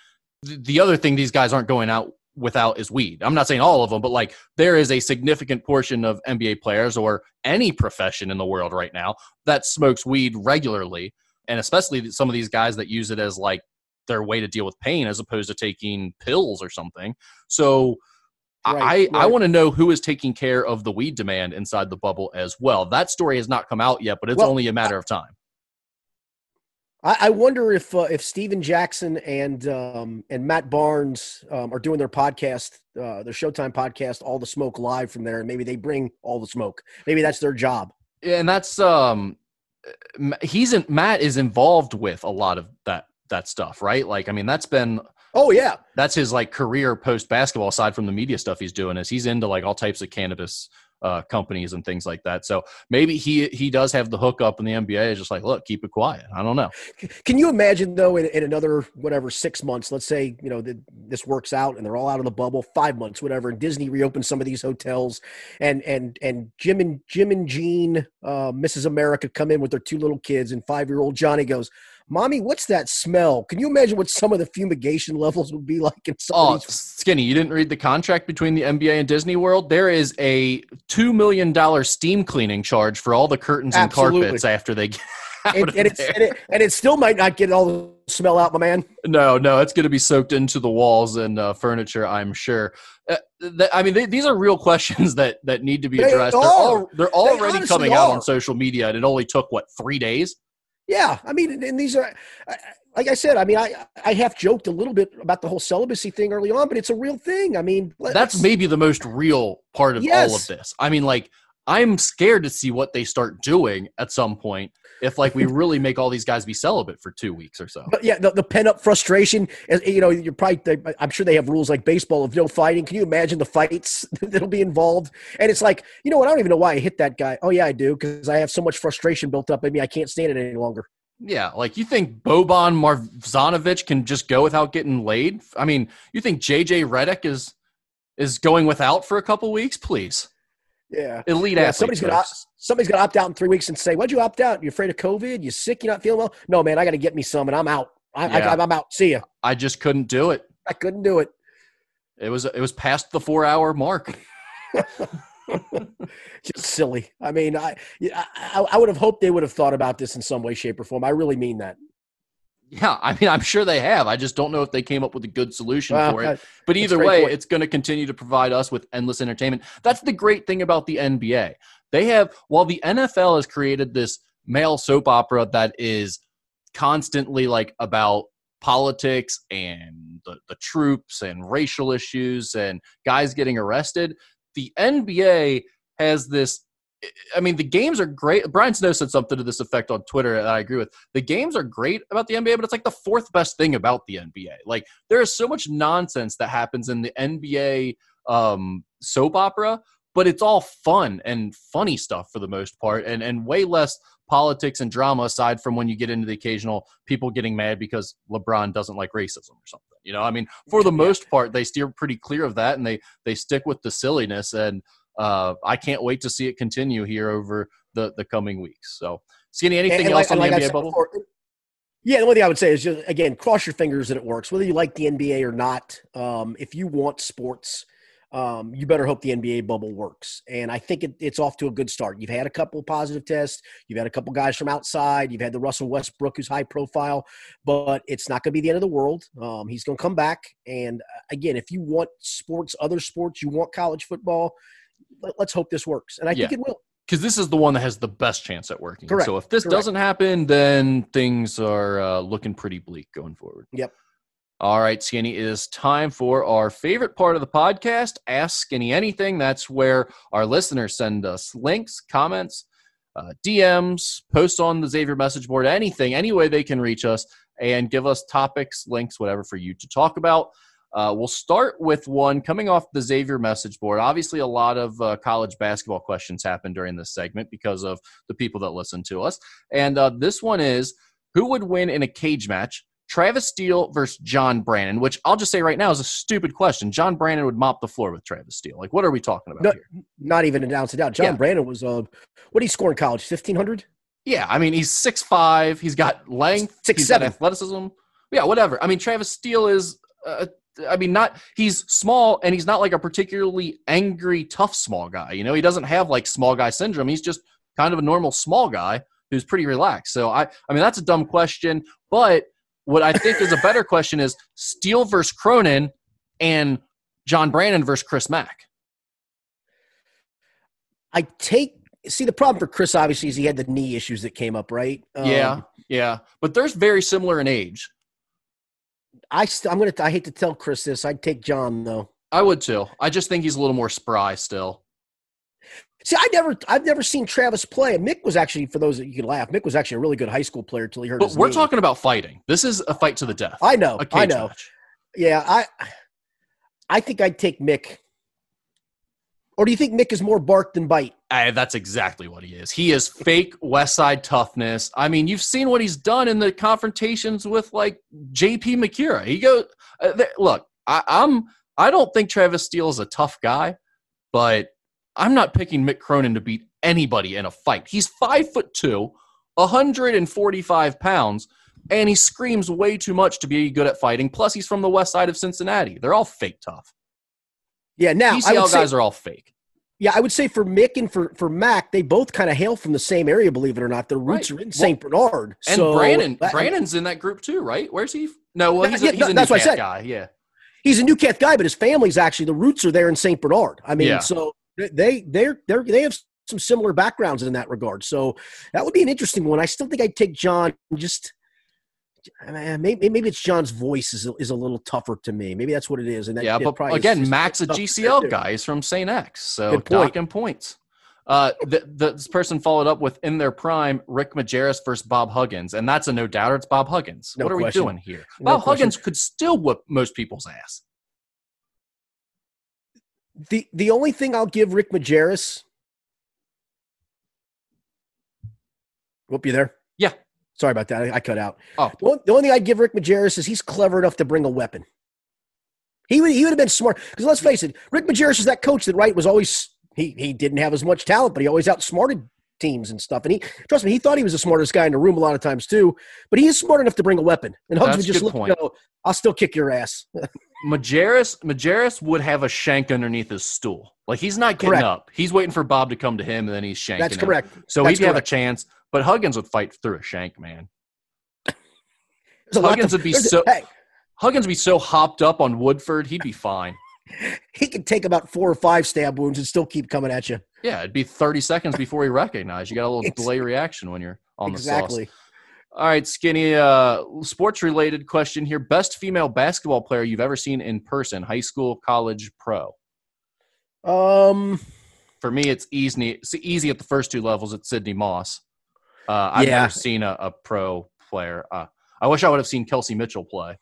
the, the other thing these guys aren't going out without is weed. I'm not saying all of them, but like there is a significant portion of NBA players or any profession in the world right now that smokes weed regularly. And especially some of these guys that use it as like their way to deal with pain as opposed to taking pills or something. So right, I right. I want to know who is taking care of the weed demand inside the bubble as well. That story has not come out yet, but it's well, only a matter of time. I, I wonder if uh, if Stephen Jackson and um, and Matt Barnes um, are doing their podcast, uh, their Showtime podcast, all the smoke live from there, and maybe they bring all the smoke. Maybe that's their job. And that's um, he's in, Matt is involved with a lot of that that stuff, right? Like, I mean, that's been oh yeah, that's his like career post basketball. Aside from the media stuff he's doing, is he's into like all types of cannabis uh, companies and things like that. So maybe he he does have the hookup in the NBA. Is just like, look, keep it quiet. I don't know. Can you imagine though, in, in another whatever six months, let's say you know the, this works out and they're all out of the bubble, five months, whatever, and Disney reopens some of these hotels, and and and Jim and Jim and Jean, uh, Mrs. America come in with their two little kids, and five year old Johnny goes. Mommy, what's that smell? Can you imagine what some of the fumigation levels would be like in Oh, skinny! You didn't read the contract between the NBA and Disney World. There is a two million dollar steam cleaning charge for all the curtains and Absolutely. carpets after they get out And, of and, there. and, it, and it still might not get all the smell out, my man. No, no, it's going to be soaked into the walls and uh, furniture. I'm sure. Uh, th- I mean, they, these are real questions that that need to be They addressed. They're, are. all, they're already honestly coming out on social media, and it only took what three days. Yeah, I mean, and- these are, like I said, I mean, I I half joked a little bit about the whole celibacy thing early on, but it's a real thing. I mean, That's maybe the most real part of all of this. I mean, like, I'm scared to see what they start doing at some point if, like, we really make all these guys be celibate for two weeks or so. But yeah, the, the pent up frustration. You know, you're probably. I'm sure they have rules like baseball of no fighting. Can you imagine the fights that'll be involved? And it's like, you know what? I don't even know why I hit that guy. Oh yeah, I do because I have so much frustration built up in me. I can't stand it any longer. Yeah, like you think Boban Marjanovic can just go without getting laid? I mean, you think JJ Redick is is going without for a couple weeks? Please, Yeah. elite Yeah, somebody's gonna somebody's gonna opt out in three weeks and say, "Why'd you opt out? You're afraid of COVID? You sick? You're not feeling well? No, man, I got to get me some, and I'm out. I, Yeah. I, I'm out. See ya. I just couldn't do it. I couldn't do it. It was it was past the four hour mark. Just silly. I mean, I, yeah, I I would have hoped they would have thought about this in some way, shape, or form. I really mean that. Yeah, I mean, I'm sure they have. I just don't know if they came up with a good solution Well, for it. But either way, point. it's going to continue to provide us with endless entertainment. That's the great thing about the NBA. They have, while the NFL has created this male soap opera that is constantly like about politics and the, the troops and racial issues and guys getting arrested, the NBA has this. I mean, the games are great. Brian Snow said something to this effect on Twitter that I agree with. The games are great about the NBA, but it's like the fourth best thing about the NBA. Like, there is so much nonsense that happens in the NBA um, soap opera, but it's all fun and funny stuff for the most part, and and way less politics and drama aside from when you get into the occasional people getting mad because LeBron doesn't like racism or something. You know, I mean, for the most part, they steer pretty clear of that, and they they stick with the silliness. And uh, I can't wait to see it continue here over the the coming weeks. So, Skinny, anything And- and else like- on the like NBA bubble? before, yeah, the only thing I would say is just again, cross your fingers that it works. Whether you like the NBA or not, um, if you want sports, um, you better hope the NBA bubble works. And I think it, it's off to a good start. You've had a couple of positive tests. You've had a couple guys from outside. You've had the Russell Westbrook, who's high profile, but it's not going to be the end of the world. Um, he's going to come back. And uh, again, if you want sports, other sports, you want college football, let, us hope this works. And I think it will. because this is the one that has the best chance at working. Correct, So if this correct. doesn't happen, then things are uh, looking pretty bleak going forward. Yep. All right, Skinny, it is time for our favorite part of the podcast, Ask Skinny Anything. That's where our listeners send us links, comments, uh, DMs, posts on the Xavier message board, anything, any way they can reach us and give us topics, links, whatever for you to talk about. Uh, we'll start with one coming off the Xavier message board. Obviously, a lot of uh, college basketball questions happen during this segment because of the people that listen to us. And uh, this one is Who would win in a cage match? Travis Steele versus John Brandon, which I'll just say right now is a stupid question. John Brandon would mop the floor with Travis Steele. Like, what are we talking about No, here? Not even an ounce of doubt. John Yeah. Brandon was uh, what did he score in college? Fifteen hundred. Yeah, I mean, he's six five. He's got length. Six, seven. athleticism. Yeah, whatever. I mean, Travis Steele is. Uh, I mean, not he's small and he's not like a particularly angry, tough small guy. You know, he doesn't have like small guy syndrome. He's just kind of a normal small guy who's pretty relaxed. So I, I mean, that's a dumb question. But what I think is a better question is Steele versus Cronin and John Brandon versus Chris Mack. I take see the problem for Chris obviously is he had the knee issues that came up, right? yeah, Um, yeah, but they're very similar in age. I st- I'm gonna I hate to tell Chris this. I'd take John though. I would too. I just think he's a little more spry still. See, I never I've never seen Travis play. Mick was actually for those that you can laugh. Mick was actually a really good high school player until he hurt But we're knee. talking about fighting. This is a fight to the death. I know. I know. match. Yeah, I I think I'd take Mick. Or do you think Mick is more bark than bite? Uh, that's exactly what he is. He is fake West Side toughness. I mean, you've seen what he's done in the confrontations with like J.P. Macura. He goes, uh, th- look, I, I'm. I don't think Travis Steele is a tough guy, but I'm not picking Mick Cronin to beat anybody in a fight. He's five foot two, 145 pounds, and he screams way too much to be good at fighting. Plus, he's from the west side of Cincinnati. They're all fake tough. Yeah, now GCL guys say, are all fake. Yeah, I would say for Mick and for for Mack, they both kind of hail from the same area. Believe it or not, their roots right. are in Saint Bernard. And so Brandon, that, Brandon's in that group too, right? Where's he? No, well, he's a, yeah, he's a that's what I said. guy. Yeah, he's a New guy, but his family's actually the roots are there in Saint Bernard. I mean, yeah. so they they're they're they have some similar backgrounds in that regard. So that would be an interesting one. I still think I'd take John just maybe, maybe it's John's voice is, is a little tougher to me. Maybe that's what it is. And that, yeah, but again, Mack's a GCL guy is from St. X, so point. and points. Uh, the, the, this person followed up with in their prime, Rick Majerus versus Bob Huggins, and that's a no doubter. It's Bob Huggins. No what are question. we doing here? No Bob question. Huggins could still whoop most people's ass. The the only thing I'll give Rick Majerus. Whoop you there? Sorry about that. I, I cut out. Oh. The only, the only, thing I'd give Rick Majerus is he's clever enough to bring a weapon. He would, he would have been smart. Because let's face it, Rick Majerus is that coach that, right, was always, he, he didn't have as much talent, but he always outsmarted teams and stuff. And he, trust me, he thought he was the smartest guy in the room a lot of times too, but he is smart enough to bring a weapon. And Hugs would just look point. and go, I'll still kick your ass. Majerus, Majerus would have a shank underneath his stool. Like he's not getting correct. up. He's waiting for Bob to come to him and then he's shanking That's correct. So That's he'd correct. have a chance. But Huggins would fight through a shank, man. Huggins would be so hey. Huggins would be so hopped up on Woodford, he'd be fine. he could take about four or five stab wounds and still keep coming at you. Yeah, it'd be 30 seconds before he recognized. You got a little delay reaction when you're on exactly. the sauce. Exactly. All right, Skinny, uh, sports related question here. Best female basketball player you've ever seen in person, high school, college, pro? Um, For me, it's easy, it's easy at the first two levels. It's Sydney Moss. Uh, I've yeah. never seen a, a pro player. Uh, I wish I would have seen Kelsey Mitchell play.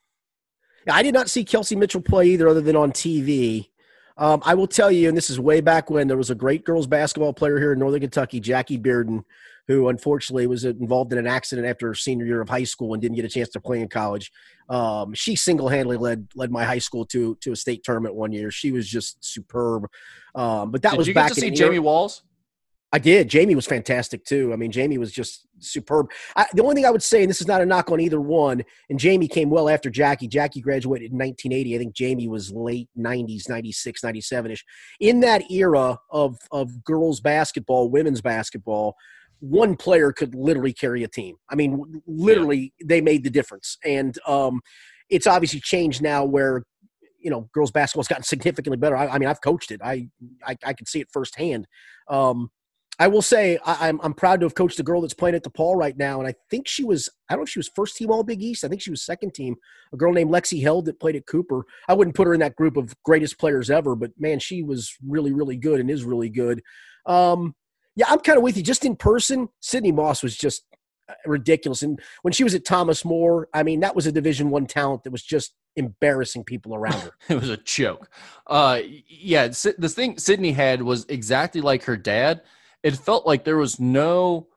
I did not see Kelsey Mitchell play either, other than on TV. Um, I will tell you, and this is way back when there was a great girls basketball player here in Northern Kentucky, Jackie Bearden, who unfortunately was involved in an accident after her senior year of high school and didn't get a chance to play in college. Um, she single-handedly led led my high school to to a state tournament one year. She was just superb. Um, but that Did was you back get to see Jamie Walls. I did. Jamie was fantastic too. I mean, Jamie was just superb. I, the only thing I would say, and this is not a knock on either one, and Jamie came well after Jackie. Jackie graduated in 1980. I think Jamie was late 90s, 96, 97 ish. In that era of of girls basketball, women's basketball, one player could literally carry a team. I mean, literally, yeah. they made the difference. And um, it's obviously changed now where you know girls basketball's gotten significantly better. I, I mean, I've coached it. I I, I can see it firsthand. Um, I will say I, am I'm, I'm proud to have coached a girl that's playing at DePaul right now, and I think she was I don't know if she was first team All Big East. I think she was second team. A girl named Lexi Held that played at Cooper. I wouldn't put her in that group of greatest players ever, but man, she was really really good and is really good. Um, yeah, I'm kind of with you. Just in person, Sydney Moss was just uh, ridiculous, and when she was at Thomas More, I mean that was a Division One talent that was just embarrassing people around her. it was a joke. Uh, yeah, the thing Sydney had was exactly like her dad it felt like there was no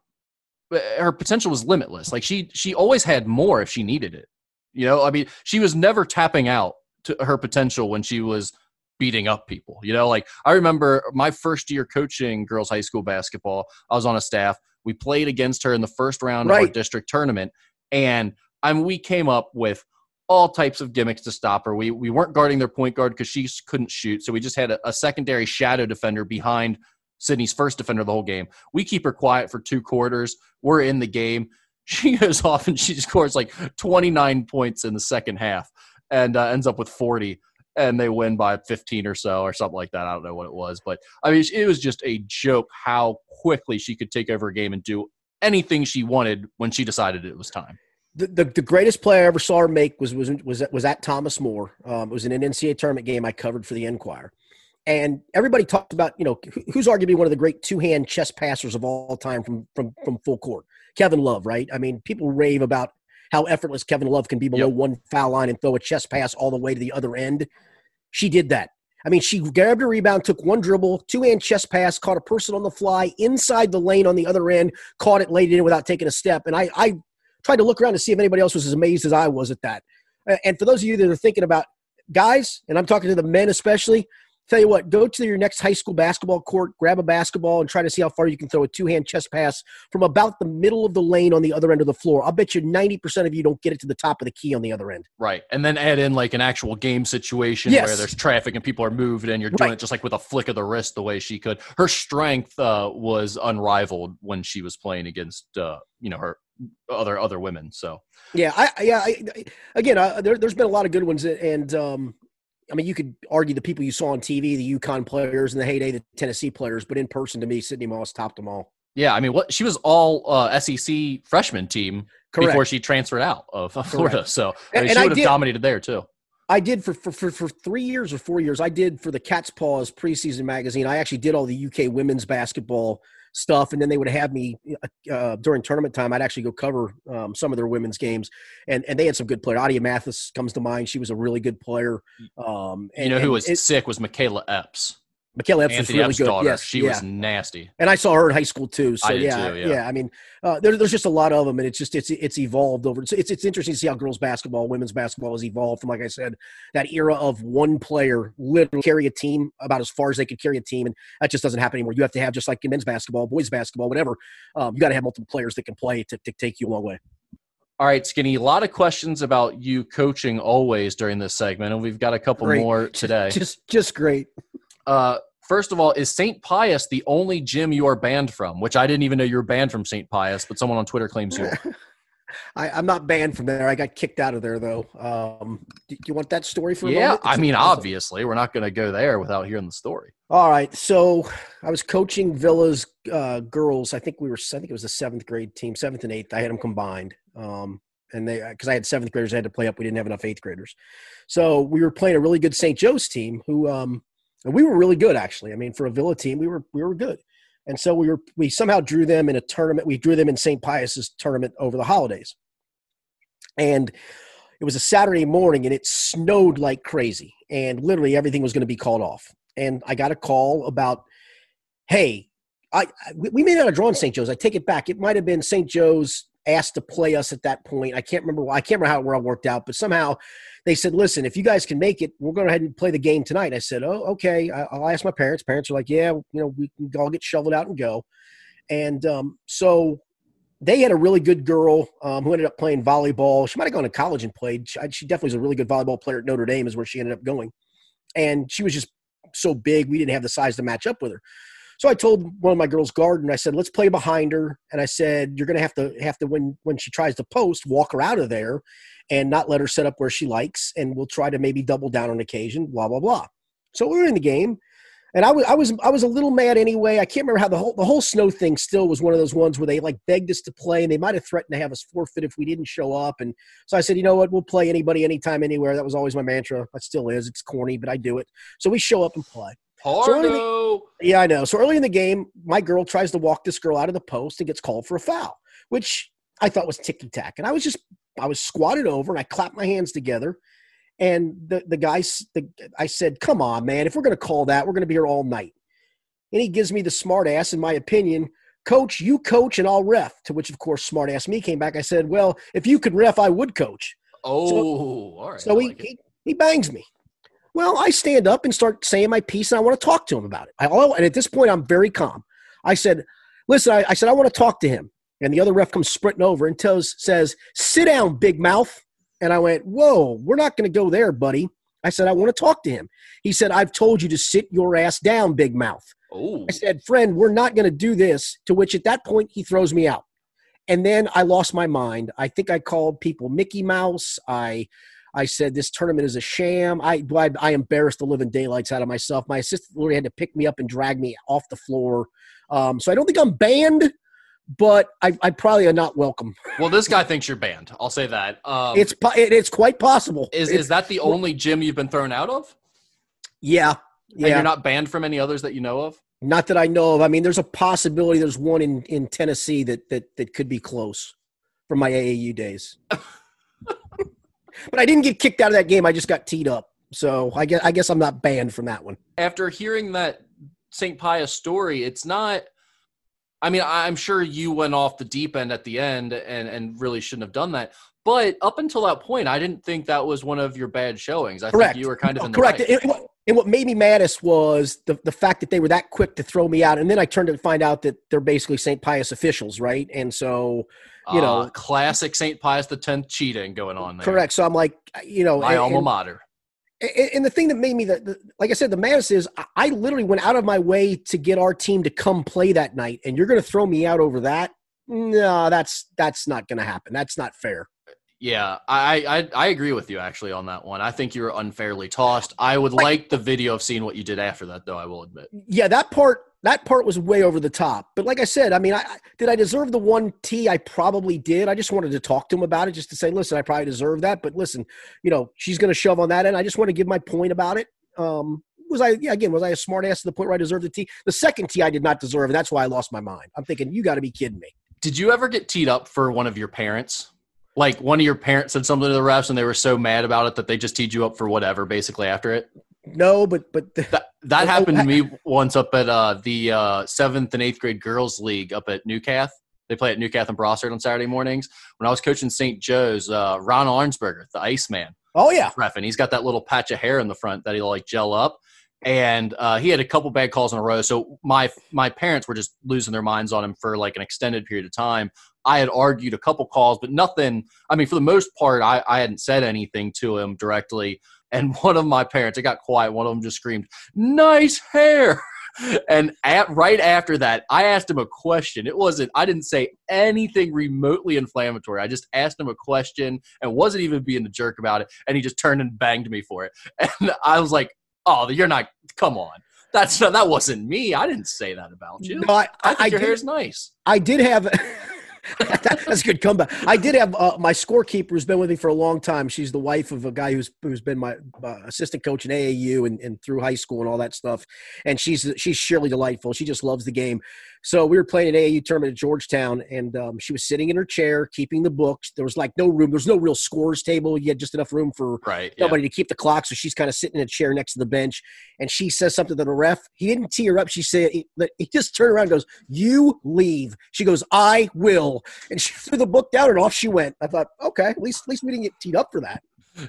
her potential was limitless. Like she she always had more if she needed it. You know, I mean, she was never tapping out to her potential when she was beating up people. You know, like I remember my first year coaching girls high school basketball. I was on a staff. We played against her in the first round right. of our district tournament, and I mean, we came up with all types of gimmicks to stop her. We we weren't guarding their point guard because she couldn't shoot, so we just had a, a secondary shadow defender behind Sydney's first defender the whole game. We keep her quiet for two quarters. We're in the game. She goes off and she scores like 29 points in the second half and uh, ends up with 40 and they win by 15 or so or something like that. I don't know what it was, but I mean, it was just a joke how quickly she could take over a game and do anything she wanted when she decided it was time. The, the, the greatest play I ever saw her make was was was was at Thomas More. Um, it was an NCAA tournament game I covered for the Enquirer. And everybody talked about, you know, who's arguably one of the great two-hand chest passers of all time from from from full court. Kevin Love, right? I mean, people rave about how effortless Kevin Love can be below yep. one foul line and throw a chest pass all the way to the other end. She did that. I mean, she grabbed a rebound, took one dribble, two hand chest pass, caught a person on the fly inside the lane on the other end, caught it, laid it in without taking a step. And I, I tried to look around to see if anybody else was as amazed as I was at that. And for those of you that are thinking about guys, and I'm talking to the men especially, Tell you what, go to your next high school basketball court, grab a basketball, and try to see how far you can throw a two hand chest pass from about the middle of the lane on the other end of the floor. I'll bet you 90% of you don't get it to the top of the key on the other end. Right. And then add in like an actual game situation yes. where there's traffic and people are moved and you're doing right. it just like with a flick of the wrist the way she could. Her strength uh, was unrivaled when she was playing against, uh, you know, her other other women. So yeah, I yeah, I, again, uh, there, has been a lot of good ones, and um, I mean, you could argue the people you saw on TV, the UConn players in the heyday, the Tennessee players, but in person, to me, Sydney Moss topped them all. Yeah, I mean, what she was all uh, SEC freshman team Correct. before she transferred out of Florida, Correct. so I mean, and, she would have did, dominated there too. I did for, for, for for three years or four years. I did for the Cats' Pause preseason magazine. I actually did all the UK women's basketball stuff, and then they would have me uh, uh, during tournament time. I'd actually go cover um, some of their women's games, and and they had some good players. A'dia Mathies comes to mind; she was a really good player. Um, and, you know who was sick was Makayla Epps. Makayla Epps Anthony was really Epps good. Yes, she yeah. was nasty. And I saw her in high school too. So yeah, too, yeah, yeah, I mean, uh, there, there's just a lot of them, and it's just it's it's evolved over. It's, it's it's interesting to see how girls basketball, women's basketball has evolved from, like I said, that era of one player literally carry a team about as far as they could carry a team, and that just doesn't happen anymore. You have to have just like in men's basketball, boys basketball, whatever. Um, you got to have multiple players that can play to, to take you a long way. All right, Skinny, a lot of questions about you coaching always during this segment, and we've got a couple great. more today. Just, just great. Uh, First of all, is St. Pius the only gym you are banned from? Which I didn't even know you were banned from St. Pius, but someone on Twitter claims you are. I, am not banned from there. I got kicked out of there, though. Um, do you want that story for yeah, I mean, obviously, we're not going to go there without hearing the story. All right. So I was coaching Villa's uh, girls. I think we were, I think it was the seventh grade team, seventh and eighth. I had them combined. Um, and they, because I had seventh graders, I had to play up. We didn't have enough eighth graders. So we were playing a really good St. Joe's team who, um, and we were really good actually. I mean, for a Villa team, we were we were good, and so we were we somehow drew them in a tournament. We drew them in St. Pius's tournament over the holidays, and it was a Saturday morning, and it snowed like crazy, and literally everything was going to be called off. And I got a call about, hey, I we may not have drawn St. Joe's. I take it back. It might have been St. Joe's asked to play us at that point. I can't remember. I can't remember how it all worked out, but somehow they said, "Listen, if you guys can make it, we're going to ahead and play the game tonight." I said, "Oh, okay." I'll ask my parents. Parents are like, "Yeah, you know, we can all get shoveled out and go." And um, so they had a really good girl um, who ended up playing volleyball. She might have gone to college and played. She, she definitely was a really good volleyball player at Notre Dame, is where she ended up going. And she was just so big, we didn't have the size to match up with her. So I told one of my girls, Garden, I said, let's play behind her. And I said, you're going to have to have to when when she tries to post, walk her out of there, and not let her set up where she likes. And we'll try to maybe double down on occasion. Blah blah blah. So we are in the game, and I was I was I was a little mad anyway. I can't remember how the whole the whole snow thing still was one of those ones where they like begged us to play, and they might have threatened to have us forfeit if we didn't show up. And so I said, you know what, we'll play anybody, anytime, anywhere. That was always my mantra. That still is. It's corny, but I do it. So we show up and play. So yeah, I know. So early in the game, my girl tries to walk this girl out of the post and gets called for a foul, which I thought was ticky tack. And I was just, I was squatted over and I clapped my hands together. And the, the guy, the, I said, come on, man, if we're going to call that, we're going to be here all night. And he gives me the smart ass, in my opinion, coach, you coach and I'll ref. To which, of course, smart ass me came back. I said, well, if you could ref, I would coach. Oh, so, all right. So he, like he, he bangs me. Well, I stand up and start saying my piece, and I want to talk to him about it. I, oh, and at this point, I'm very calm. I said, "Listen," I, I said, "I want to talk to him." And the other ref comes sprinting over and tells, says, "Sit down, big mouth." And I went, "Whoa, we're not going to go there, buddy." I said, "I want to talk to him." He said, "I've told you to sit your ass down, big mouth." Ooh. I said, "Friend, we're not going to do this." To which, at that point, he throws me out. And then I lost my mind. I think I called people Mickey Mouse. I I said this tournament is a sham. I, I, I embarrassed the living daylights out of myself. My assistant literally had to pick me up and drag me off the floor. Um, so I don't think I'm banned, but I, I probably am not welcome. Well, this guy thinks you're banned. I'll say that. Um, it's it, it's quite possible. Is it's, is that the only gym you've been thrown out of? Yeah, yeah. And you're not banned from any others that you know of. Not that I know of. I mean, there's a possibility. There's one in in Tennessee that that that could be close from my AAU days. but I didn't get kicked out of that game. I just got teed up. So I guess I guess I'm not banned from that one. After hearing that St. Pius story, it's not. I mean, I'm sure you went off the deep end at the end and and really shouldn't have done that. But up until that point, I didn't think that was one of your bad showings. I correct. think you were kind of no, in the correct. Right. And, and what made me maddest was the, the fact that they were that quick to throw me out. And then I turned to find out that they're basically St. Pius officials, right? And so, you know, uh, classic St. Pius the Tenth cheating going on there. Correct. So I'm like, you know, my and, alma mater. And the thing that made me that, like I said, the maddest is I literally went out of my way to get our team to come play that night, and you're going to throw me out over that? No, that's that's not going to happen. That's not fair. Yeah, I, I I agree with you actually on that one. I think you were unfairly tossed. I would like the video of seeing what you did after that, though. I will admit. Yeah, that part that part was way over the top. But like I said, I mean, I did I deserve the one T? I probably did. I just wanted to talk to him about it, just to say, listen, I probably deserve that. But listen, you know, she's going to shove on that end. I just want to give my point about it. Um, was I yeah again was I a smart ass to the point where I deserved the T? The second T I did not deserve, and that's why I lost my mind. I'm thinking you got to be kidding me. Did you ever get teed up for one of your parents? like one of your parents said something to the refs and they were so mad about it that they just teed you up for whatever basically after it no but but that, that happened to me once up at uh, the uh, seventh and eighth grade girls league up at newcath they play at newcath and brossart on saturday mornings when i was coaching st joe's uh, ron arnsberger the iceman oh yeah ref and he's got that little patch of hair in the front that he'll like gel up and uh, he had a couple bad calls in a row. So my my parents were just losing their minds on him for like an extended period of time. I had argued a couple calls, but nothing. I mean, for the most part, I, I hadn't said anything to him directly. And one of my parents, it got quiet. One of them just screamed, "Nice hair!" And at, right after that, I asked him a question. It wasn't. I didn't say anything remotely inflammatory. I just asked him a question and wasn't even being a jerk about it. And he just turned and banged me for it. And I was like, oh, you're not. Come on, that's not, that wasn't me. I didn't say that about you. No, I, I think I your did, hair's nice. I did have. That's a good comeback. I did have uh, my scorekeeper who's been with me for a long time. She's the wife of a guy who's who's been my uh, assistant coach in AAU and, and through high school and all that stuff. And she's she's surely delightful. She just loves the game. So we were playing an AAU tournament at Georgetown, and um, she was sitting in her chair, keeping the books. There was like no room. There was no real scores table. You had just enough room for right, somebody yeah. to keep the clock. So she's kind of sitting in a chair next to the bench, and she says something to the ref. He didn't tee her up. She said, he, he just turned around and goes, "You leave." She goes, "I will," and she threw the book down, and off she went. I thought, okay, at least at least we didn't get teed up for that.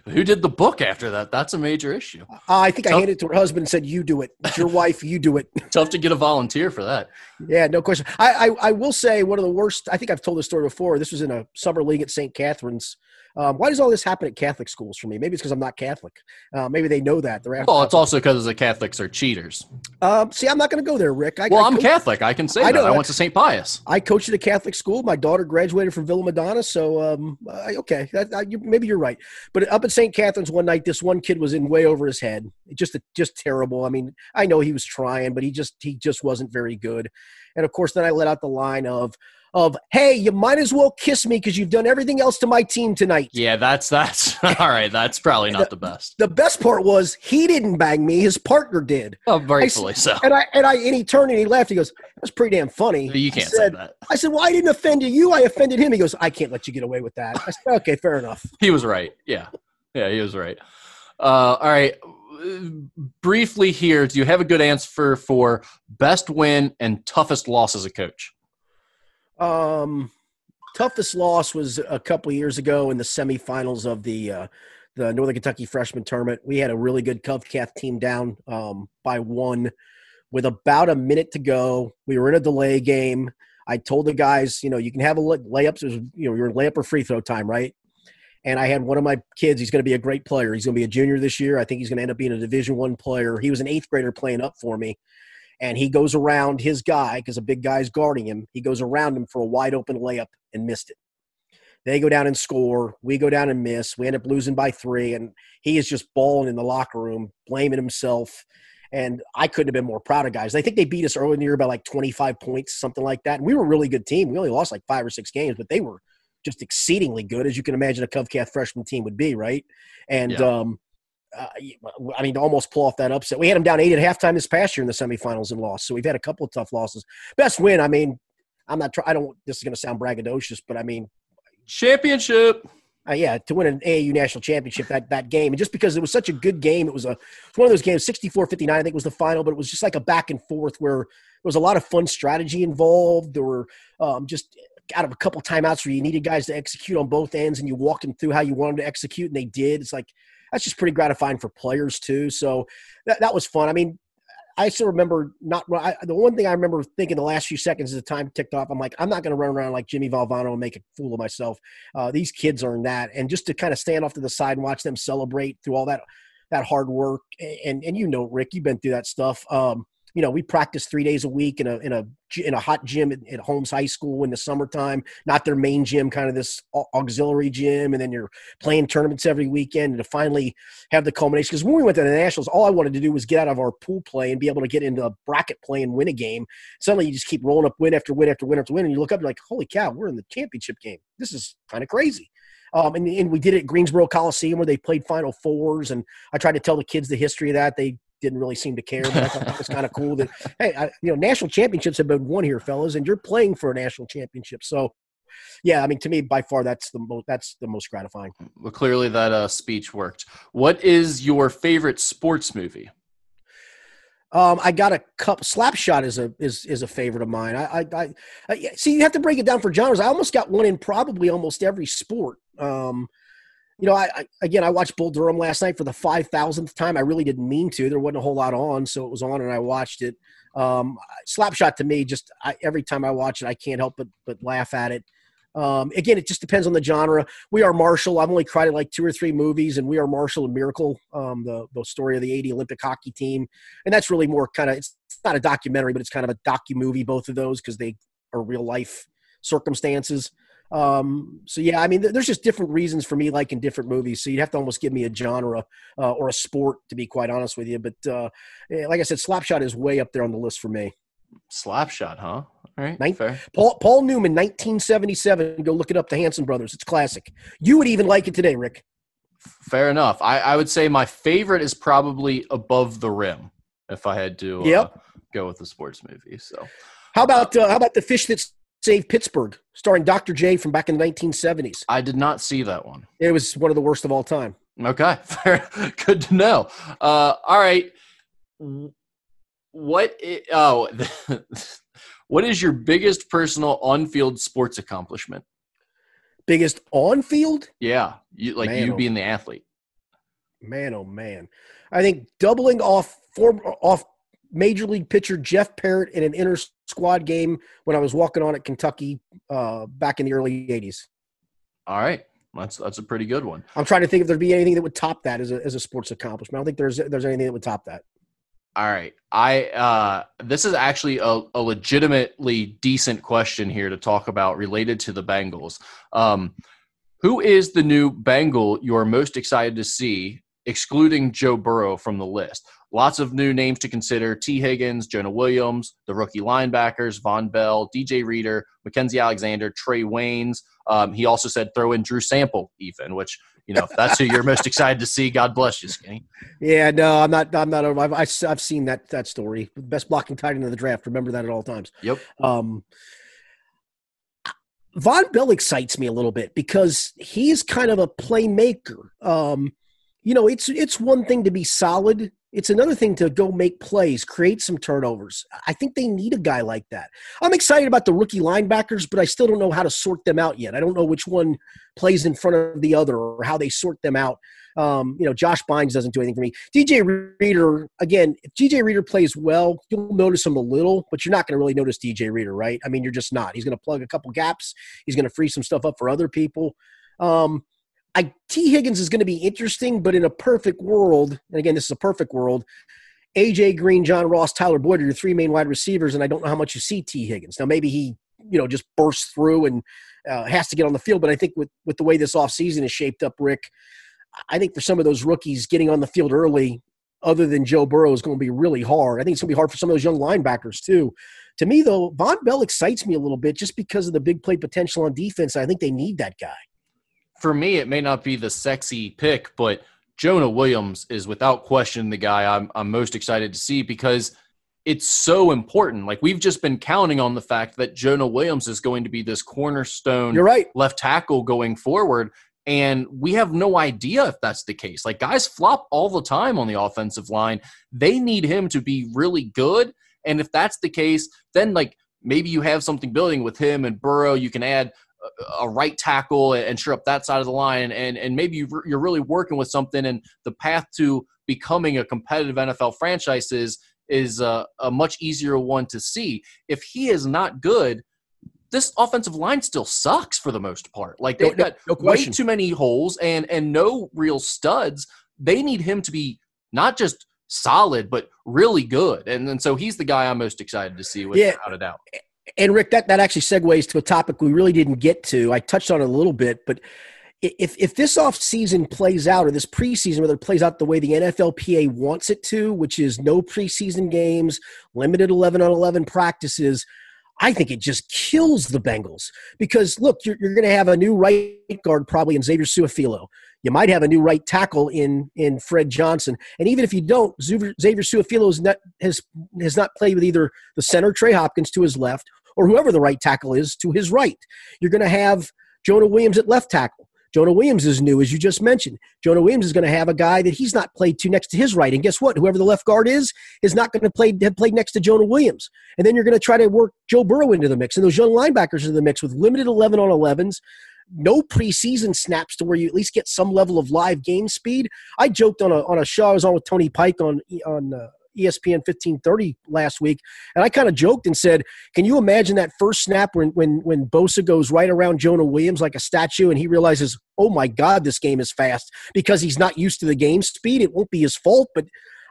Who did the book after that? That's a major issue. Uh, I think Tough. I handed it to her husband and said, "You do it. It's your wife. You do it." Tough to get a volunteer for that. Yeah, no question. I, I, I will say one of the worst. I think I've told this story before. This was in a summer league at St. Catherine's. Um, why does all this happen at Catholic schools for me? Maybe it's because I'm not Catholic. Uh, maybe they know that. They're well, it's also because the Catholics are cheaters. Um, see, I'm not going to go there, Rick. I, well, I am Catholic. I can say I that. Know. I went to St. Pius. I coached at a Catholic school. My daughter graduated from Villa Madonna. So, um, I, okay, that, I, you, maybe you're right. But up at St. Catherine's one night, this one kid was in way over his head. Just, just terrible. I mean, I know he was trying, but he just, he just wasn't very good. And of course, then I let out the line of, of hey you might as well kiss me because you've done everything else to my team tonight. Yeah that's that's all right that's probably not the, the, best. The best part was he didn't bang me his partner did. Oh rightfully I, so. and i and i and he turned and he laughed he goes that's pretty damn funny. You can't said, say that. I said well i didn't offend you i offended him. He goes i can't let you get away with that. I said okay fair enough. He was right. Yeah. Yeah he was right. Uh, all right. Briefly here do you have a good answer for best win and toughest loss as a coach um, toughest loss was a couple years ago in the semifinals of the uh, the Northern Kentucky freshman tournament. We had a really good Covcath team down um, by one with about a minute to go. We were in a delay game. I told the guys, you know, you can have a layups. Was, you know, you're layup or free throw time, right? And I had one of my kids. He's going to be a great player. He's going to be a junior this year. I think he's going to end up being a Division One player. He was an eighth grader playing up for me and he goes around his guy because a big guy's guarding him. He goes around him for a wide open layup and missed it. They go down and score. We go down and miss. We end up losing by three, and he is just bawling in the locker room, blaming himself. And I couldn't have been more proud of guys. I think they beat us early in the year by like 25 points, something like that. And we were a really good team. We only lost like five or six games, but they were just exceedingly good, as you can imagine a Covcath freshman team would be, right? And yeah. um, uh, I mean, to almost pull off that upset. We had them down eight at halftime this past year in the semifinals and lost. So we've had a couple of tough losses. Best win. I mean, I'm not. I don't. This is going to sound braggadocious, but I mean, championship. uh, yeah, to win an AAU national championship that that game, and just because it was such a good game, it was a it was one of those games, 64-59, I think was the final, but it was just like a back and forth where there was a lot of fun strategy involved. There were um, just out of a couple timeouts where you needed guys to execute on both ends, and you walked them through how you wanted to execute, and they did. It's like that's just pretty gratifying for players too. So that that was fun. I mean, I still remember not I, the one thing I remember thinking the last few seconds as the time ticked off. I'm like, I'm not going to run around like Jimmy Valvano and make a fool of myself. Uh, these kids earn that, and just to kind of stand off to the side and watch them celebrate through all that that hard work, and and you know, Rick, you've been through that stuff. Um, you know, we practice three days a week in a in a in a hot gym at, at Holmes High School in the summertime, not their main gym, kind of this auxiliary gym, and then you're playing tournaments every weekend. And to finally have the culmination, because when we went to the Nationals, all I wanted to do was get out of our pool play and be able to get into a bracket play and win a game. Suddenly, you just keep rolling up win after win after win after win, and you look up, you're like, holy cow, we're in the championship game. This is kind of crazy. Um, and, and, we did it at Greensboro Coliseum where they played Final Fours. And I tried to tell the kids the history of that. They didn't really seem to care. But I thought that was kind of cool. That hey, I, you know, national championships have been won here, fellas, and you're playing for a national championship. So, yeah, I mean, to me, by far, that's the most that's the most gratifying. Well, clearly that uh, speech worked. What is your favorite sports movie? Um, I got a cup. Slapshot is a is is a favorite of mine. I, I, I, I see. You have to break it down for genres. I almost got one in probably almost every sport. Um, you know, I, I, again I watched Bull Durham last night for the five thousandth time. I really didn't mean to. There wasn't a whole lot on, so it was on, and I watched it. Um, Slapshot to me, just I, every time I watch it, I can't help but but laugh at it. Um, again, it just depends on the genre. We Are Marshall. I've only cried at like two or three movies, and We Are Marshall and Miracle, um, the the story of the '80 Olympic hockey team, and that's really more kind of it's not a documentary, but it's kind of a docu movie. Both of those because they are real life circumstances. Um, so yeah, I mean, there's just different reasons for me liking different movies. So you'd have to almost give me a genre uh, or a sport to be quite honest with you. But uh, eh, like I said, Slapshot is way up there on the list for me. Slapshot, huh? All right, Nin- fair. Paul Paul Newman, 1977. Go look it up. The Hanson Brothers. It's classic. You would even like it today, Rick. Fair enough. I, I would say my favorite is probably Above the Rim. If I had to uh, yep. go with the sports movie, so. How about uh, how about the fish that Save Pittsburgh, starring Dr. J from back in the 1970s. I did not see that one. It was one of the worst of all time. Okay, fair. good to know. Uh, all right, what? Is, oh, what is your biggest personal on-field sports accomplishment? Biggest on-field? Yeah, you like man, you oh, being the athlete. Man, oh man, I think doubling off four off major league pitcher Jeff Parrett in an inner squad game when I was walking on at Kentucky uh, back in the early '80s. All right, that's that's a pretty good one. I'm trying to think if there'd be anything that would top that as a as a sports accomplishment. I don't think there's there's anything that would top that. All right, I uh, this is actually a, a legitimately decent question here to talk about related to the Bengals. Um, who is the new Bengal you're most excited to see, excluding Joe Burrow from the list? Lots of new names to consider Tee Higgins, Jonah Williams, the rookie linebackers, Vonn Bell, DJ Reader, Mackensie Alexander, Trae Waynes. Um, he also said throw in Drew Sample, even, which, you know, if that's who you're most excited to see, God bless you, Skinny. Yeah, no, I'm not, I'm not, I've, I've seen that, that story. Best blocking tight end of the draft. Remember that at all times. Yep. Um, Vonn Bell excites me a little bit because he's kind of a playmaker. Um, you know, it's it's one thing to be solid it's another thing to go make plays, create some turnovers. I think they need a guy like that. I'm excited about the rookie linebackers, but I still don't know how to sort them out yet. I don't know which one plays in front of the other or how they sort them out. Um, you know, Josh Bynes doesn't do anything for me. DJ Reader, again, if DJ Reader plays well, you'll notice him a little, but you're not going to really notice DJ Reader, right? I mean, you're just not. He's going to plug a couple gaps. He's going to free some stuff up for other people. Um, I Tee Higgins is going to be interesting, but in a perfect world, and again, this is a perfect world. AJ Green, John Ross, Tyler Boyd are your three main wide receivers, and I don't know how much you see Tee Higgins. Now, maybe he, you know, just bursts through and uh, has to get on the field. But I think with with the way this offseason is shaped up, Rick, I think for some of those rookies getting on the field early, other than Joe Burrow, is going to be really hard. I think it's going to be hard for some of those young linebackers too. To me, though, Vonn Bell excites me a little bit just because of the big play potential on defense. I think they need that guy for me, it may not be the sexy pick, but Jonah Williams is without question the guy I'm, I'm most excited to see because it's so important. Like we've just been counting on the fact that Jonah Williams is going to be this cornerstone You're right. left tackle going forward. And we have no idea if that's the case. Like guys flop all the time on the offensive line. They need him to be really good. And if that's the case, then like maybe you have something building with him and Burrow. You can add a right tackle and sure up that side of the line, and and maybe you're really working with something. And the path to becoming a competitive NFL franchise is is a, a much easier one to see. If he is not good, this offensive line still sucks for the most part. Like they've got no, no way too many holes and and no real studs. They need him to be not just solid, but really good. And and so he's the guy I'm most excited to see without yeah. a doubt. And Rick, that, that actually segues to a topic we really didn't get to. I touched on it a little bit, but if if this off season plays out or this preseason whether it plays out the way the NFLPA wants it to, which is no preseason games, limited 11 on 11 practices, I think it just kills the Bengals because look, you're, you're going to have a new right guard probably in Xavier Su'a-Filo. You might have a new right tackle in in Fred Johnson, and even if you don't, Xavier, Su'a-Filo has not has has not played with either the center Trey Hopkins to his left or whoever the right tackle is to his right. You're going to have Jonah Williams at left tackle. Jonah Williams is new, as you just mentioned. Jonah Williams is going to have a guy that he's not played to next to his right. And guess what? Whoever the left guard is, is not going to play have played next to Jonah Williams. And then you're going to try to work Joe Burrow into the mix and those young linebackers into the mix with limited 11 on 11s, no preseason snaps to where you at least get some level of live game speed. I joked on a, on a show I was on with Tony Pike on, on uh, ESPN 1530 last week, and I kind of joked and said, "Can you imagine that first snap when when when Bosa goes right around Jonah Williams like a statue, and he realizes, oh my God, this game is fast because he's not used to the game speed. It won't be his fault, but."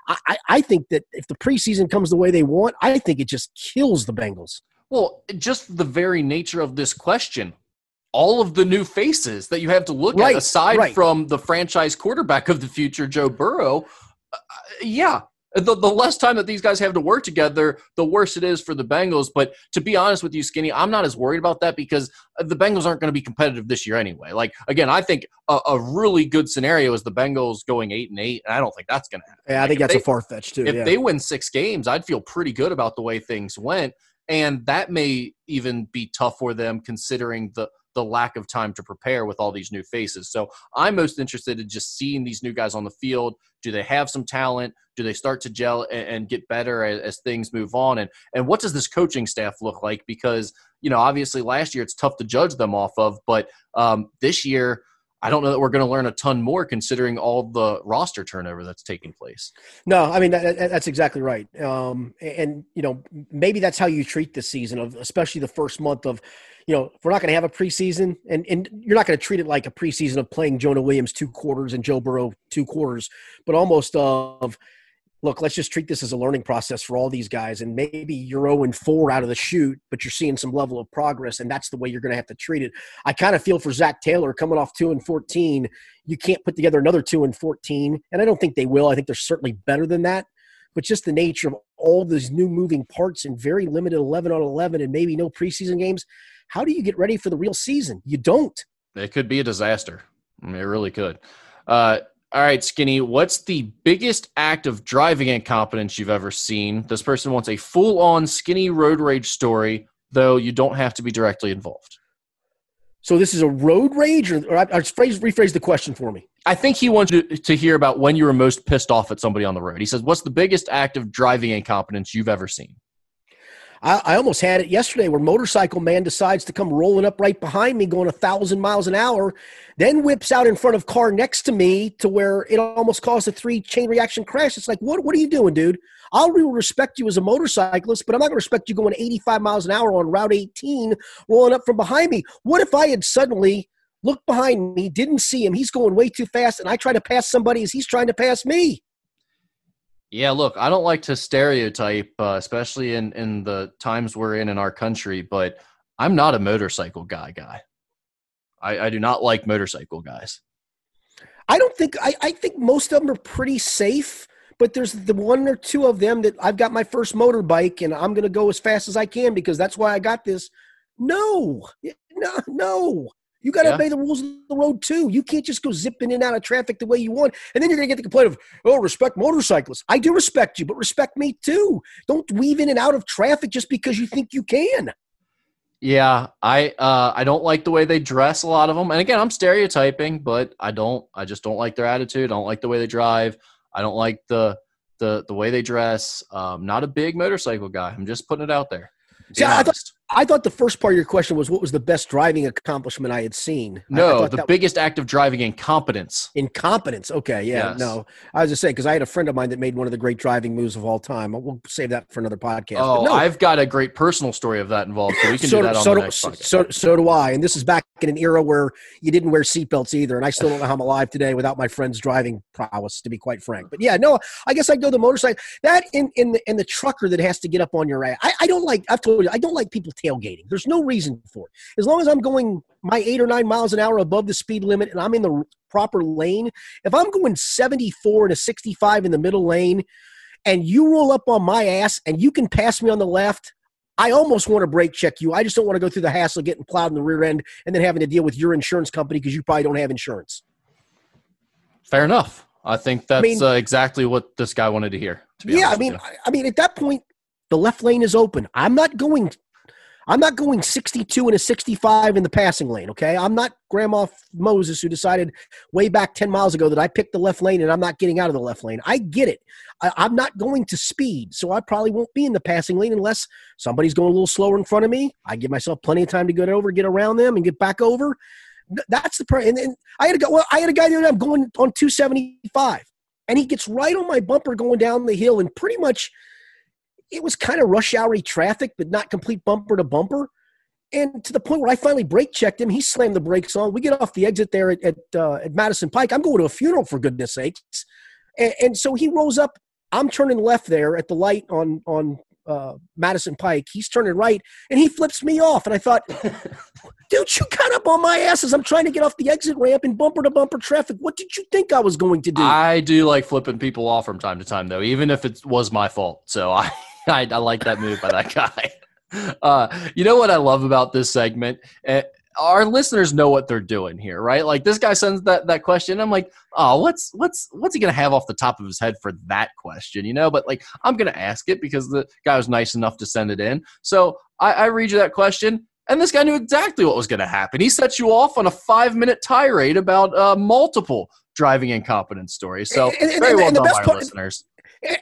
I, I think that if the preseason comes the way they want, I think it just kills the Bengals. Well, just the very nature of this question all of the new faces that you have to look right, at aside right. from the franchise quarterback of the future joe burrow uh, yeah the, the less time that these guys have to work together, the worse it is for the Bengals. But to be honest with you, Skinny, I'm not as worried about that because the Bengals aren't going to be competitive this year anyway. Like again, I think a, a, really good scenario is the Bengals going eight and eight, and I don't think that's going to happen. Yeah, I think that's they, a far fetch too. If yeah. they win six games, I'd feel pretty good about the way things went, and that may even be tough for them considering the the lack of time to prepare with all these new faces. So I'm most interested in just seeing these new guys on the field. Do they have some talent? Do they start to gel and, and get better as, as, things move on? And and what does this coaching staff look like? Because you know, obviously last year it's tough to judge them off of, but um, this year. I don't know that we're going to learn a ton more considering all the roster turnover that's taking place. No, I mean that, that's exactly right. Um, and you know maybe that's how you treat this season of especially the first month of you know, we're not going to have a preseason, and, and you're not going to treat it like a preseason of playing Jonah Williams two quarters and Joe Burrow two quarters, but almost of, look, let's just treat this as a learning process for all these guys. And maybe you're 0 and 4 out of the chute, but you're seeing some level of progress, and that's the way you're going to have to treat it. I kind of feel for Zac Taylor coming off 2 and 14. You can't put together another 2 and 14, and I don't think they will. I think they're certainly better than that. But just the nature of all these new moving parts and very limited 11 on 11 and maybe no preseason games – how do you get ready for the real season? You don't. It could be a disaster. I mean, it really could. Uh, all right, Skinny, what's the biggest act of driving incompetence you've ever seen? This person wants a full on skinny road rage story, though you don't have to be directly involved. So this is a road rage, or, or I, I phrase, rephrase the question for me. I think he wants to, to hear about when you were most pissed off at somebody on the road. He says, "What's the biggest act of driving incompetence you've ever seen?" I, I, almost had it yesterday where motorcycle man decides to come rolling up right behind me going a thousand miles an hour then whips out in front of car next to me to where it almost caused a three chain reaction crash. It's like what, what are you doing dude? I'll respect you as a motorcyclist but i'm not going to respect you going 85 miles an hour on route 18 rolling up from behind me. What if i had suddenly looked behind me didn't see him? He's going way too fast and i try to pass somebody as he's trying to pass me yeah, look, I don't like to stereotype, uh, especially in in the times we're in in our country, but I'm not a motorcycle guy. Guy, I, I do not like motorcycle guys. I don't think I, I think most of them are pretty safe, but there's the one or two of them that I've got my first motorbike and I'm going to go as fast as I can because that's why I got this. No, no, no. You got to yeah. obey the rules of the road too. You can't just go zipping in and out of traffic the way you want. And then you're going to get the complaint of, oh, respect motorcyclists. I do respect you, but respect me too. Don't weave in and out of traffic just because you think you can. Yeah, I uh, I don't like the way they dress. A lot of them, and again, I'm stereotyping, but I don't. I just don't like their attitude. I don't like the way they drive. I don't like the the the way they dress. Um, not a big motorcycle guy. I'm just putting it out there. See, I thought, I thought the first part of your question was what was the best driving accomplishment I had seen. No, the biggest act of driving incompetence. Incompetence. Okay, yeah, yes. no. I was just saying because I had a friend of mine that made one of the great driving moves of all time. We'll save that for another podcast. Oh, no. I've got a great personal story of that involved. So we can so, do that on so the do, next podcast. So, so do I. And this is back in an era where you didn't wear seatbelts either, and I still don't know how I'm alive today without my friend's driving prowess, to be quite frank. But yeah, no, I guess I'd go the motorcycle. That in in the in the trucker that has to get up on your ass. I, I don't like. I've told you, I don't like people tailgating. There's no reason for it. As long as I'm going my eight or nine miles an hour above the speed limit and I'm in the proper lane, if I'm going 74 and a 65 in the middle lane and you roll up on my ass and you can pass me on the left, I almost want to brake check you. I just don't want to go through the hassle of getting plowed in the rear end and then having to deal with your insurance company because you probably don't have insurance. Fair enough. I think that's I mean, uh, exactly what this guy wanted to hear. To yeah, I mean, I mean, at that point, the left lane is open. I'm not going I'm not going 62 and a 65 in the passing lane, okay? I'm not Grandma Moses who decided way back 10 miles ago that I picked the left lane and I'm not getting out of the left lane. I get it. I, am not going to speed, so I probably won't be in the passing lane unless somebody's going a little slower in front of me. I give myself plenty of time to get over, get around them, and get back over. That's the part. And, and I had a guy. Well, I had a guy the other day. I'm going on 275, and he gets right on my bumper going down the hill, and pretty much – it was kind of rush houry traffic, but not complete bumper to bumper. And to the point where I finally brake checked him, he slammed the brakes on. We get off the exit there at at, uh, at Madison Pike. I'm going to a funeral for goodness sakes, and, and, so he rolls up. I'm turning left there at the light on on uh, Madison Pike. He's turning right, and he flips me off. And I thought, dude, you got up on my ass as I'm trying to get off the exit ramp in bumper to bumper traffic. What did you think I was going to do? I do like flipping people off from time to time, though, even if it was my fault. So I. I, I like that move by that guy. Uh, you know what I love about this segment? Uh, our listeners know what they're doing here, right? Like this guy sends that that question. I'm like, oh, what's what's what's he gonna have off the top of his head for that question, you know? But like, I'm gonna ask it because the guy was nice enough to send it in. So I, I read you that question, and this guy knew exactly what was gonna happen. He set you off on a five minute tirade about uh, multiple driving incompetence stories. So and, and, very well and done, my part, listeners.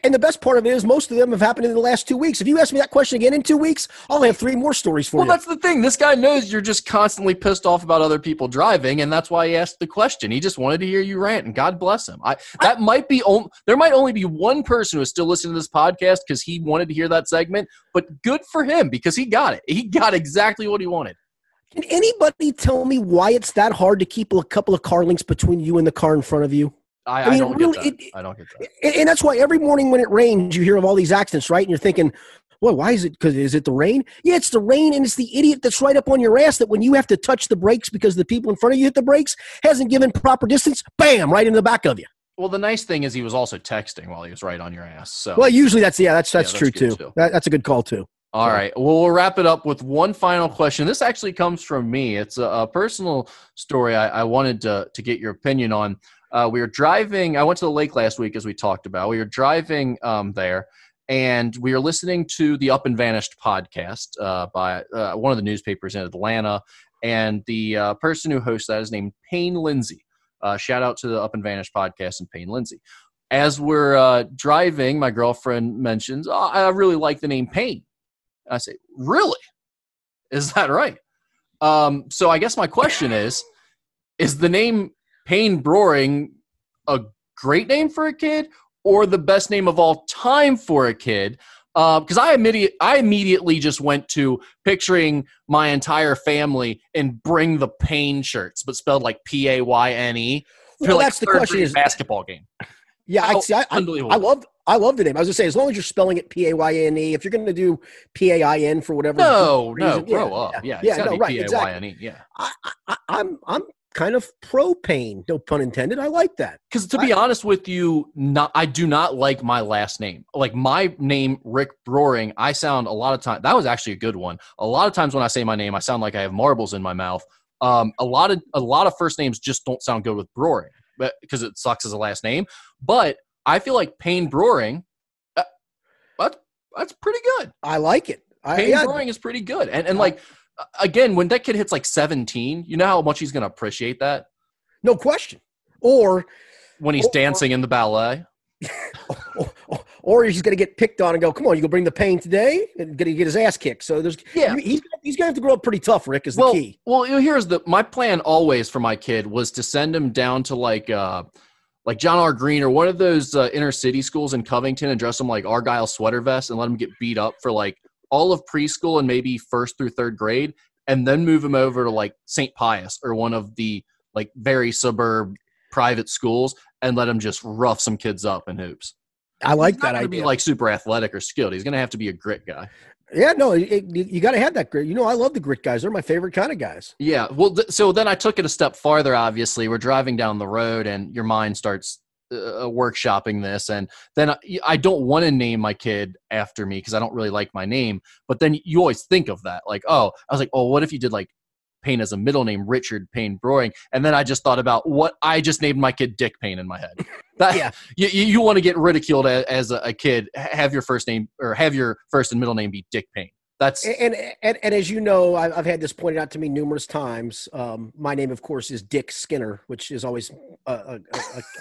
And the best part of it is most of them have happened in the last two weeks. If you ask me that question again in two weeks, I'll have three more stories for well, you. Well, that's the thing. This guy knows you're just constantly pissed off about other people driving, and that's why he asked the question. He just wanted to hear you rant, and God bless him. I that might be on, there might only be one person who is still listening to this podcast because he wanted to hear that segment, but good for him because he got it. He got exactly what he wanted. Can anybody tell me why it's that hard to keep a couple of car links between you and the car in front of you? I, I, mean, I don't really, get that. It, I don't get that. And that's why every morning when it rains, you hear of all these accidents, right? And you're thinking, well, why is it? Because is it the rain? Yeah, it's the rain, and it's the idiot that's right up on your ass that when you have to touch the brakes because the people in front of you hit the brakes hasn't given proper distance, bam, right in the back of you. Well, the nice thing is he was also texting while he was right on your ass. So well, usually that's yeah, that's that's, yeah, that's true too. too. That, that's a good call too. All so. right. Well, we'll wrap it up with one final question. This actually comes from me. It's a, a personal story I, I wanted to to get your opinion on. Uh, we were driving. I went to the lake last week, as we talked about. We were driving um, there, and we were listening to the Up and Vanished podcast uh, by uh, one of the newspapers in Atlanta. And the uh, person who hosts that is named Payne Lindsay. Uh, shout out to the Up and Vanished podcast and Payne Lindsay. As we're uh, driving, my girlfriend mentions, oh, I really like the name Payne. I say, Really? Is that right? Um, so I guess my question is Is the name Payne Broering a great name for a kid or the best name of all time for a kid? Because uh, I, immediate, I immediately just went to picturing my entire family and Bring the Pain shirts, but spelled like P A Y N E. Well, like that's the question. Is basketball game. Yeah, I see. I, I, I love I love the name. I was gonna say, as long as you're spelling it P A Y N E, if you're gonna do P A I N for whatever no, reason, no, grow up. Yeah, yeah, yeah no, right, exactly. Yeah, I, I, I'm I'm kind of propane. No pun intended. I like that. Because to be I, honest with you, not I do not like my last name. Like my name, Rick Broering, I sound a lot of times. That was actually a good one. A lot of times when I say my name, I sound like I have marbles in my mouth. Um, a lot of a lot of first names just don't sound good with Broering, but because it sucks as a last name. But I feel like Payne Broering, uh, that's that's pretty good. I like it. Payne yeah. Broering is pretty good, and and like again, when that kid hits like 17, you know how much he's going to appreciate that No question. Or when he's Or- dancing in the ballet. or, or he's going to get picked on and go, "Come on, you gonna bring the pain today?" and going to get his ass kicked. So there's Yeah. he's he's going to have to grow up pretty tough. Rick is the key. well, here's the my plan always for my kid was to send him down to like uh like John R. Green or one of those uh, inner city schools in Covington and dress him like Argyle sweater vest and let him get beat up for like all of preschool and maybe first through third grade, and then move him over to like St. Pius or one of the like very suburb private schools and let him just rough some kids up in hoops. I like He's not that idea. be like super athletic or skilled. He's gonna have to be a grit guy. yeah, no, it- you got to have that grit. You know, I love the grit guys. They're my favorite kind of guys. Yeah. Well, th- so then I took it a step farther. Obviously, we're driving down the road, and your mind starts uh, workshopping this, and then I, I don't want to name my kid after me because I don't really like my name. But then you always think of that, like, oh, I was like, oh, what if you did like Payne as a middle name, Richard Payne Broering, and then I just thought about what I just named my kid Dick Payne in my head. That, Yeah. You, you, you want to get ridiculed as, as a, a kid, have your first name or have your first and middle name be Dick Payne. That's And and, and as you know, I've, I've had this pointed out to me numerous times. Um, my name, of course, is Dick Skinner, which is always a, a,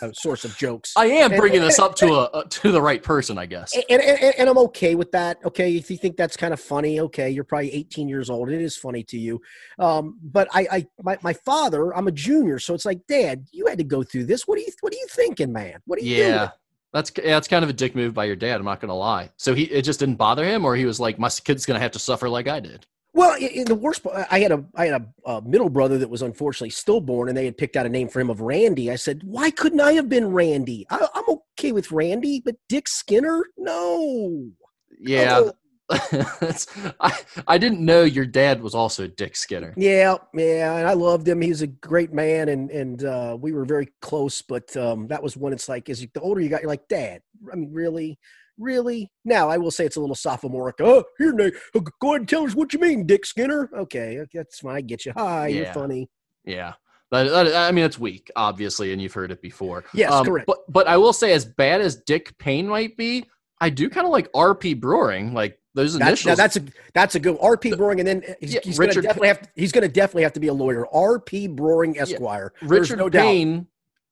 a, a source of jokes. I am And- bringing this up to a, to the right person, I guess. and, and, and I'm okay with that. Okay, if you think that's kind of funny, okay, you're probably 18 years old. It is funny to you, um, but I, I, my, my father, I'm a junior, so it's like, Dad, you had to go through this. What are you, what are you thinking, man? What are you doing? That's yeah, that's kind of a dick move by your dad. I'm not gonna lie. So he it just didn't bother him, or he was like, my kid's gonna have to suffer like I did. Well, i i- the worst, part- I had a, I had a, a middle brother that was unfortunately stillborn, and they had picked out a name for him of Randy. I said, why couldn't I have been Randy? I, I'm okay with Randy, but Dick Skinner, no. Yeah, that's, I I didn't know your dad was also Dick Skinner. Yeah, yeah, and I loved him. He was a great man, and and uh, we were very close. But um, that was when it's like, as you, the older you got, you're like, Dad. I mean, really, really. Now I will say it's a little sophomoric. Oh, here, Nate, go ahead and tell us what you mean, Dick Skinner. Okay, okay, that's fine. I get you. Hi, you're funny. Yeah. That- I mean, it's weak, obviously, and you've heard it before. Yes, Um, correct. But but I will say, as bad as Dick Payne might be, I do kind of like R.P. Broering. Like those That, initials. now that's a that's a good RP Broering, and then he's, Yeah, he's going to Richard definitely have to, he's going to definitely have to be a lawyer. RP Broering Esquire. There's Richard no doubt. Payne,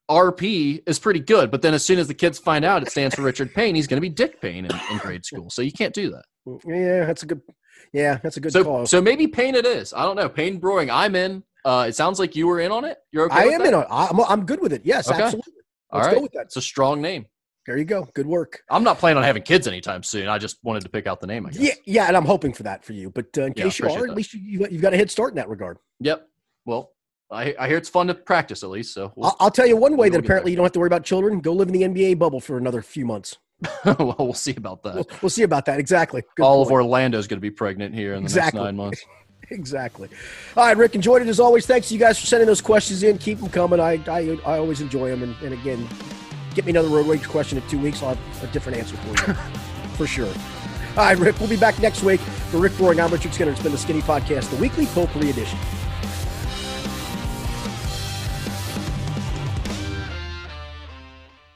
RP is pretty good, but then as soon as the kids find out it stands for Richard Payne, he's going to be Dick Payne in, in grade school. So you can't do that. Yeah, that's a good. Yeah, that's a good So call. so maybe Payne it is. I don't know. Payne Broering, I'm in. Uh, it sounds like you were in on it. You're okay. I with am that? in. On, I'm I'm good with it. Yes, Okay. absolutely. All Let's right. go with that. It's a strong name. There you go. Good work. I'm not planning on having kids anytime soon. I just wanted to pick out the name. I guess. Yeah, yeah, and I'm hoping for that for you. But uh, in Yeah, case you are, that. at least you, you've got a head start in that regard. Yep. Well, I, I hear it's fun to practice at least. So we'll, I'll, I'll tell you one way we'll that apparently you don't have to worry about children. Go live in the NBA bubble for another few months. well, we'll see about that. We'll, we'll see about that. Exactly. Good All of point. Orlando's going to be pregnant here in the Exactly. next nine months. Exactly. All right, Rick, enjoyed it as always. Thanks to you guys for sending those questions in. Keep them coming. I I, I always enjoy them. And, and again, get me another road rage question in two weeks. I'll have a different answer for you, for sure. All right, Rick, we'll be back next week for Rick Broering. I'm Richard Skinner. It's been the Skinny Podcast, the weekly potpourri edition.